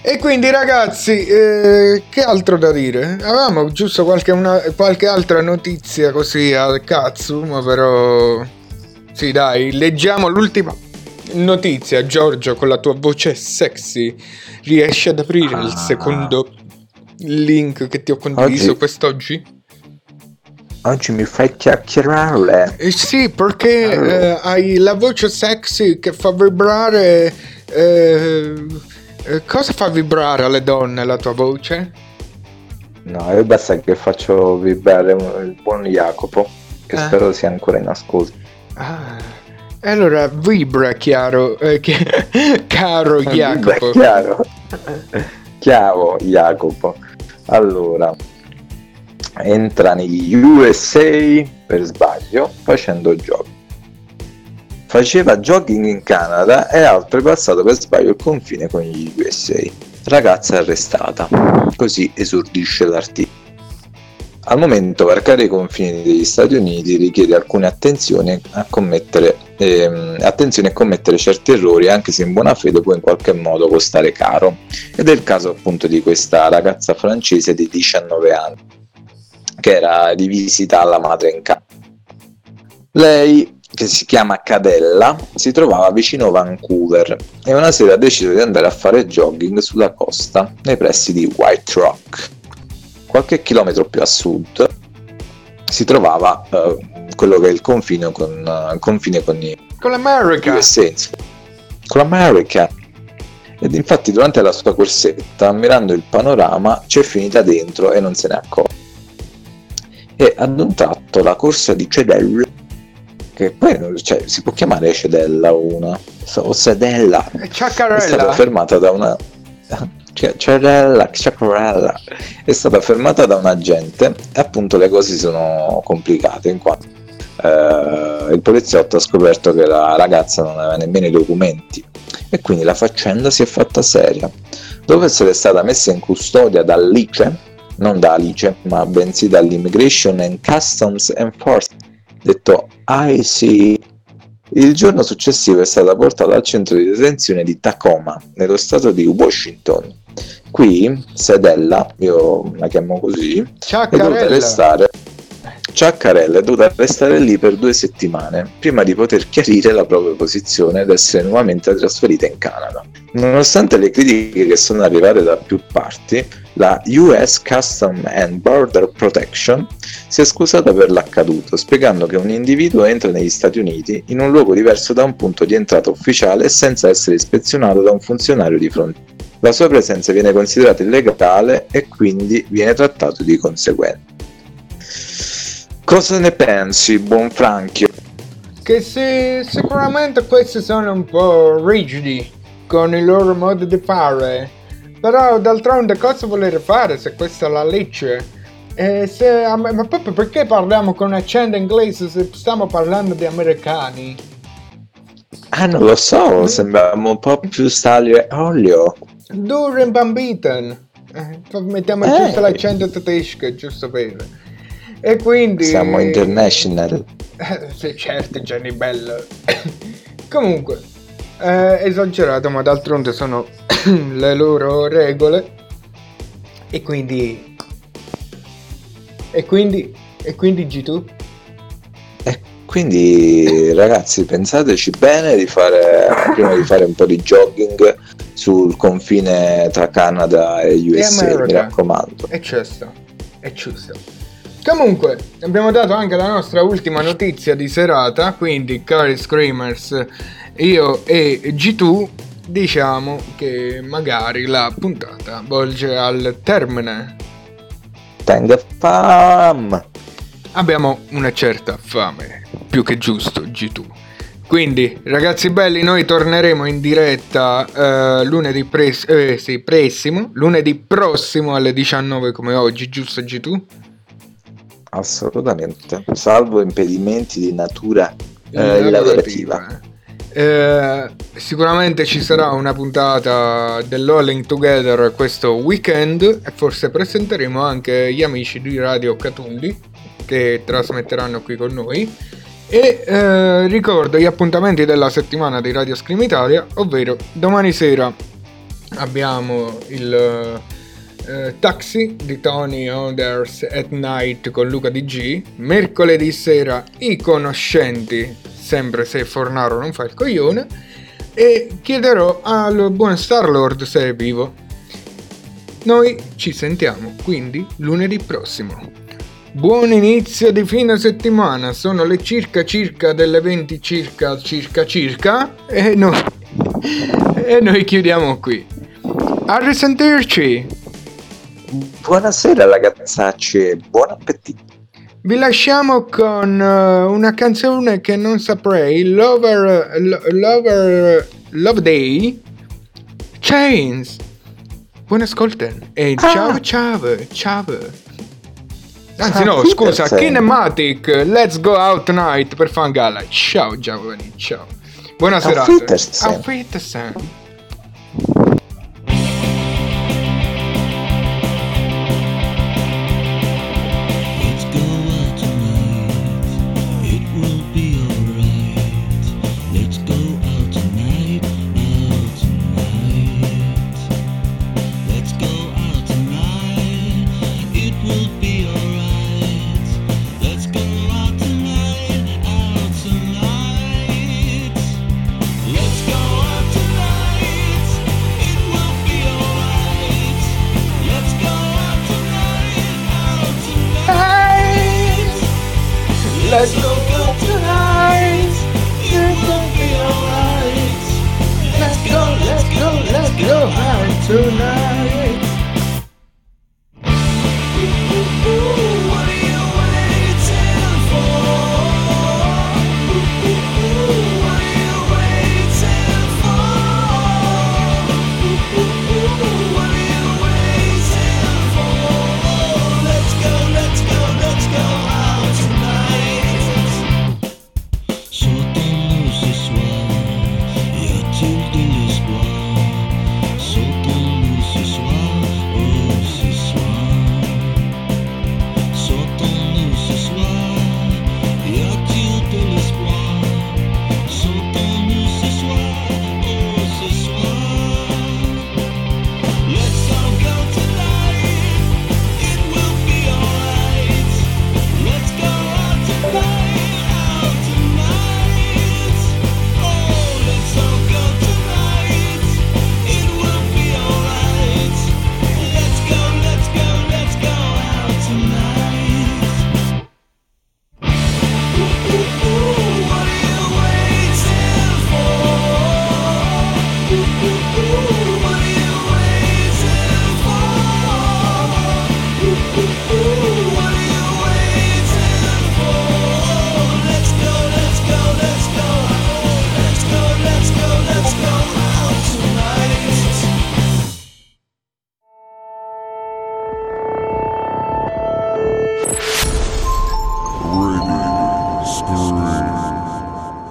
E quindi ragazzi, eh, che altro da dire? Avevamo giusto qualche, una- qualche altra notizia così al cazzo, ma però... Sì dai, leggiamo l'ultima notizia. Giorgio, con la tua voce sexy, riesci ad aprire il secondo link che ti ho condiviso Oggi- quest'oggi? Oggi mi fai chiacchierare. Eh sì, perché eh, hai la voce sexy che fa vibrare... eh, eh, cosa fa vibrare alle donne la tua voce? No, io basta che faccio vibrare il buon Jacopo, che Eh. spero sia ancora in ascolto. Ah, allora vibra chiaro, eh, *laughs* caro Jacopo. chiaro. Chiaro, Jacopo. Allora, entra negli USA per sbaglio facendo jogging. Faceva jogging in Canada e ha oltrepassato per sbaglio il confine con gli USA. Ragazza arrestata. Così esordisce l'articolo. Al momento varcare i confini degli Stati Uniti richiede alcune attenzioni a commettere, ehm, attenzione a commettere certi errori anche se in buona fede può in qualche modo costare caro. Ed è il caso appunto di questa ragazza francese di 19 anni che era di visita alla madre in casa. Lei, che si chiama Cadella, si trovava vicino Vancouver e una sera ha deciso di andare a fare jogging sulla costa nei pressi di White Rock. Qualche chilometro più a sud si trovava eh, quello che è il confine con, il confine con i Con l'America. Con l'America. Ed infatti durante la sua corsetta, ammirando il panorama, c'è finita dentro e non se ne accorge. E ad un tratto la corsa di Cedella, che poi cioè, si può chiamare Cedella una, o Sedella, è stata fermata da una Cioè, Ciarella, è stata fermata da un agente e appunto le cose sono complicate in quanto eh, il poliziotto ha scoperto che la ragazza non aveva nemmeno i documenti e quindi la faccenda si è fatta seria. Dopo essere stata messa in custodia dall'ICE, non da Alice, ma bensì dall'Immigration and Customs Enforcement, detto IC, il giorno successivo è stata portata al centro di detenzione di Tacoma, nello stato di Washington. Qui, Sedella, io la chiamo così, è dovuta restare. Ciaccarella è dovuta restare lì per due settimane prima di poter chiarire la propria posizione ed essere nuovamente trasferita in Canada. Nonostante le critiche che sono arrivate da più parti, la US Custom and Border Protection si è scusata per l'accaduto, spiegando che un individuo entra negli Stati Uniti in un luogo diverso da un punto di entrata ufficiale senza essere ispezionato da un funzionario di frontiera. La sua presenza viene considerata illegale e quindi viene trattato di conseguenza. Cosa ne pensi, buon Franchio? Che sì, sicuramente questi sono un po' rigidi con il loro modo di fare. Però d'altronde cosa volere fare se questa è la legge? E se, ma proprio perché parliamo con accento inglese se stiamo parlando di americani? Ah, non lo so, sembriamo un po' più stali e olio. Duren Bambiten. Eh, mettiamo Eh. giusto l'accento tedesco, giusto per. E quindi... Siamo international. Eh, sì, certo, Jenny Bell. *coughs* Comunque, eh, esagerato, ma d'altronde sono *coughs* le loro regole. E quindi... E quindi... E quindi G2? Quindi, ragazzi, pensateci bene di fare, prima di fare un po' di jogging sul confine tra Canada e USA, mi America. raccomando. E giusto, è giusto. Comunque, abbiamo dato anche la nostra ultima notizia di serata, quindi cari Screamers, io e G2 diciamo che magari la puntata volge al termine. Tenga fam! Abbiamo una certa fame, più che giusto, G2. Quindi, ragazzi belli, noi torneremo in diretta eh, lunedì pres- eh, sì, prossimo, lunedì prossimo alle 19 come oggi, giusto G2? Assolutamente, salvo impedimenti di natura eh, lavorativa. Eh, sicuramente ci sarà una puntata dell'Alling Together questo weekend e forse presenteremo anche gli amici di Radio Catulli che trasmetteranno qui con noi. E eh, ricordo gli appuntamenti della settimana di Radio Scream ovvero domani sera abbiamo il eh, Taxi di Tony Onders at Night con Luca DG, mercoledì sera I Conoscenti, sempre se Fornaro non fa il coglione, e chiederò al buon Starlord se è vivo. Noi ci sentiamo quindi lunedì prossimo. Buon inizio di fine settimana, sono le circa circa delle 20 circa circa circa e noi, e noi chiudiamo qui. A risentirci! Buonasera ragazzacci, buon appetito! Vi lasciamo con uh, una canzone che non saprei, Lover, Lo- Lover, Love Day, Chains. Buon ascolto e ciao ciao ciao. Anzi no, scusa, Kinematic, Let's Go Out Tonight per Fangala. Ciao giovani, ciao. Buona serata. Auf Wiedersehen.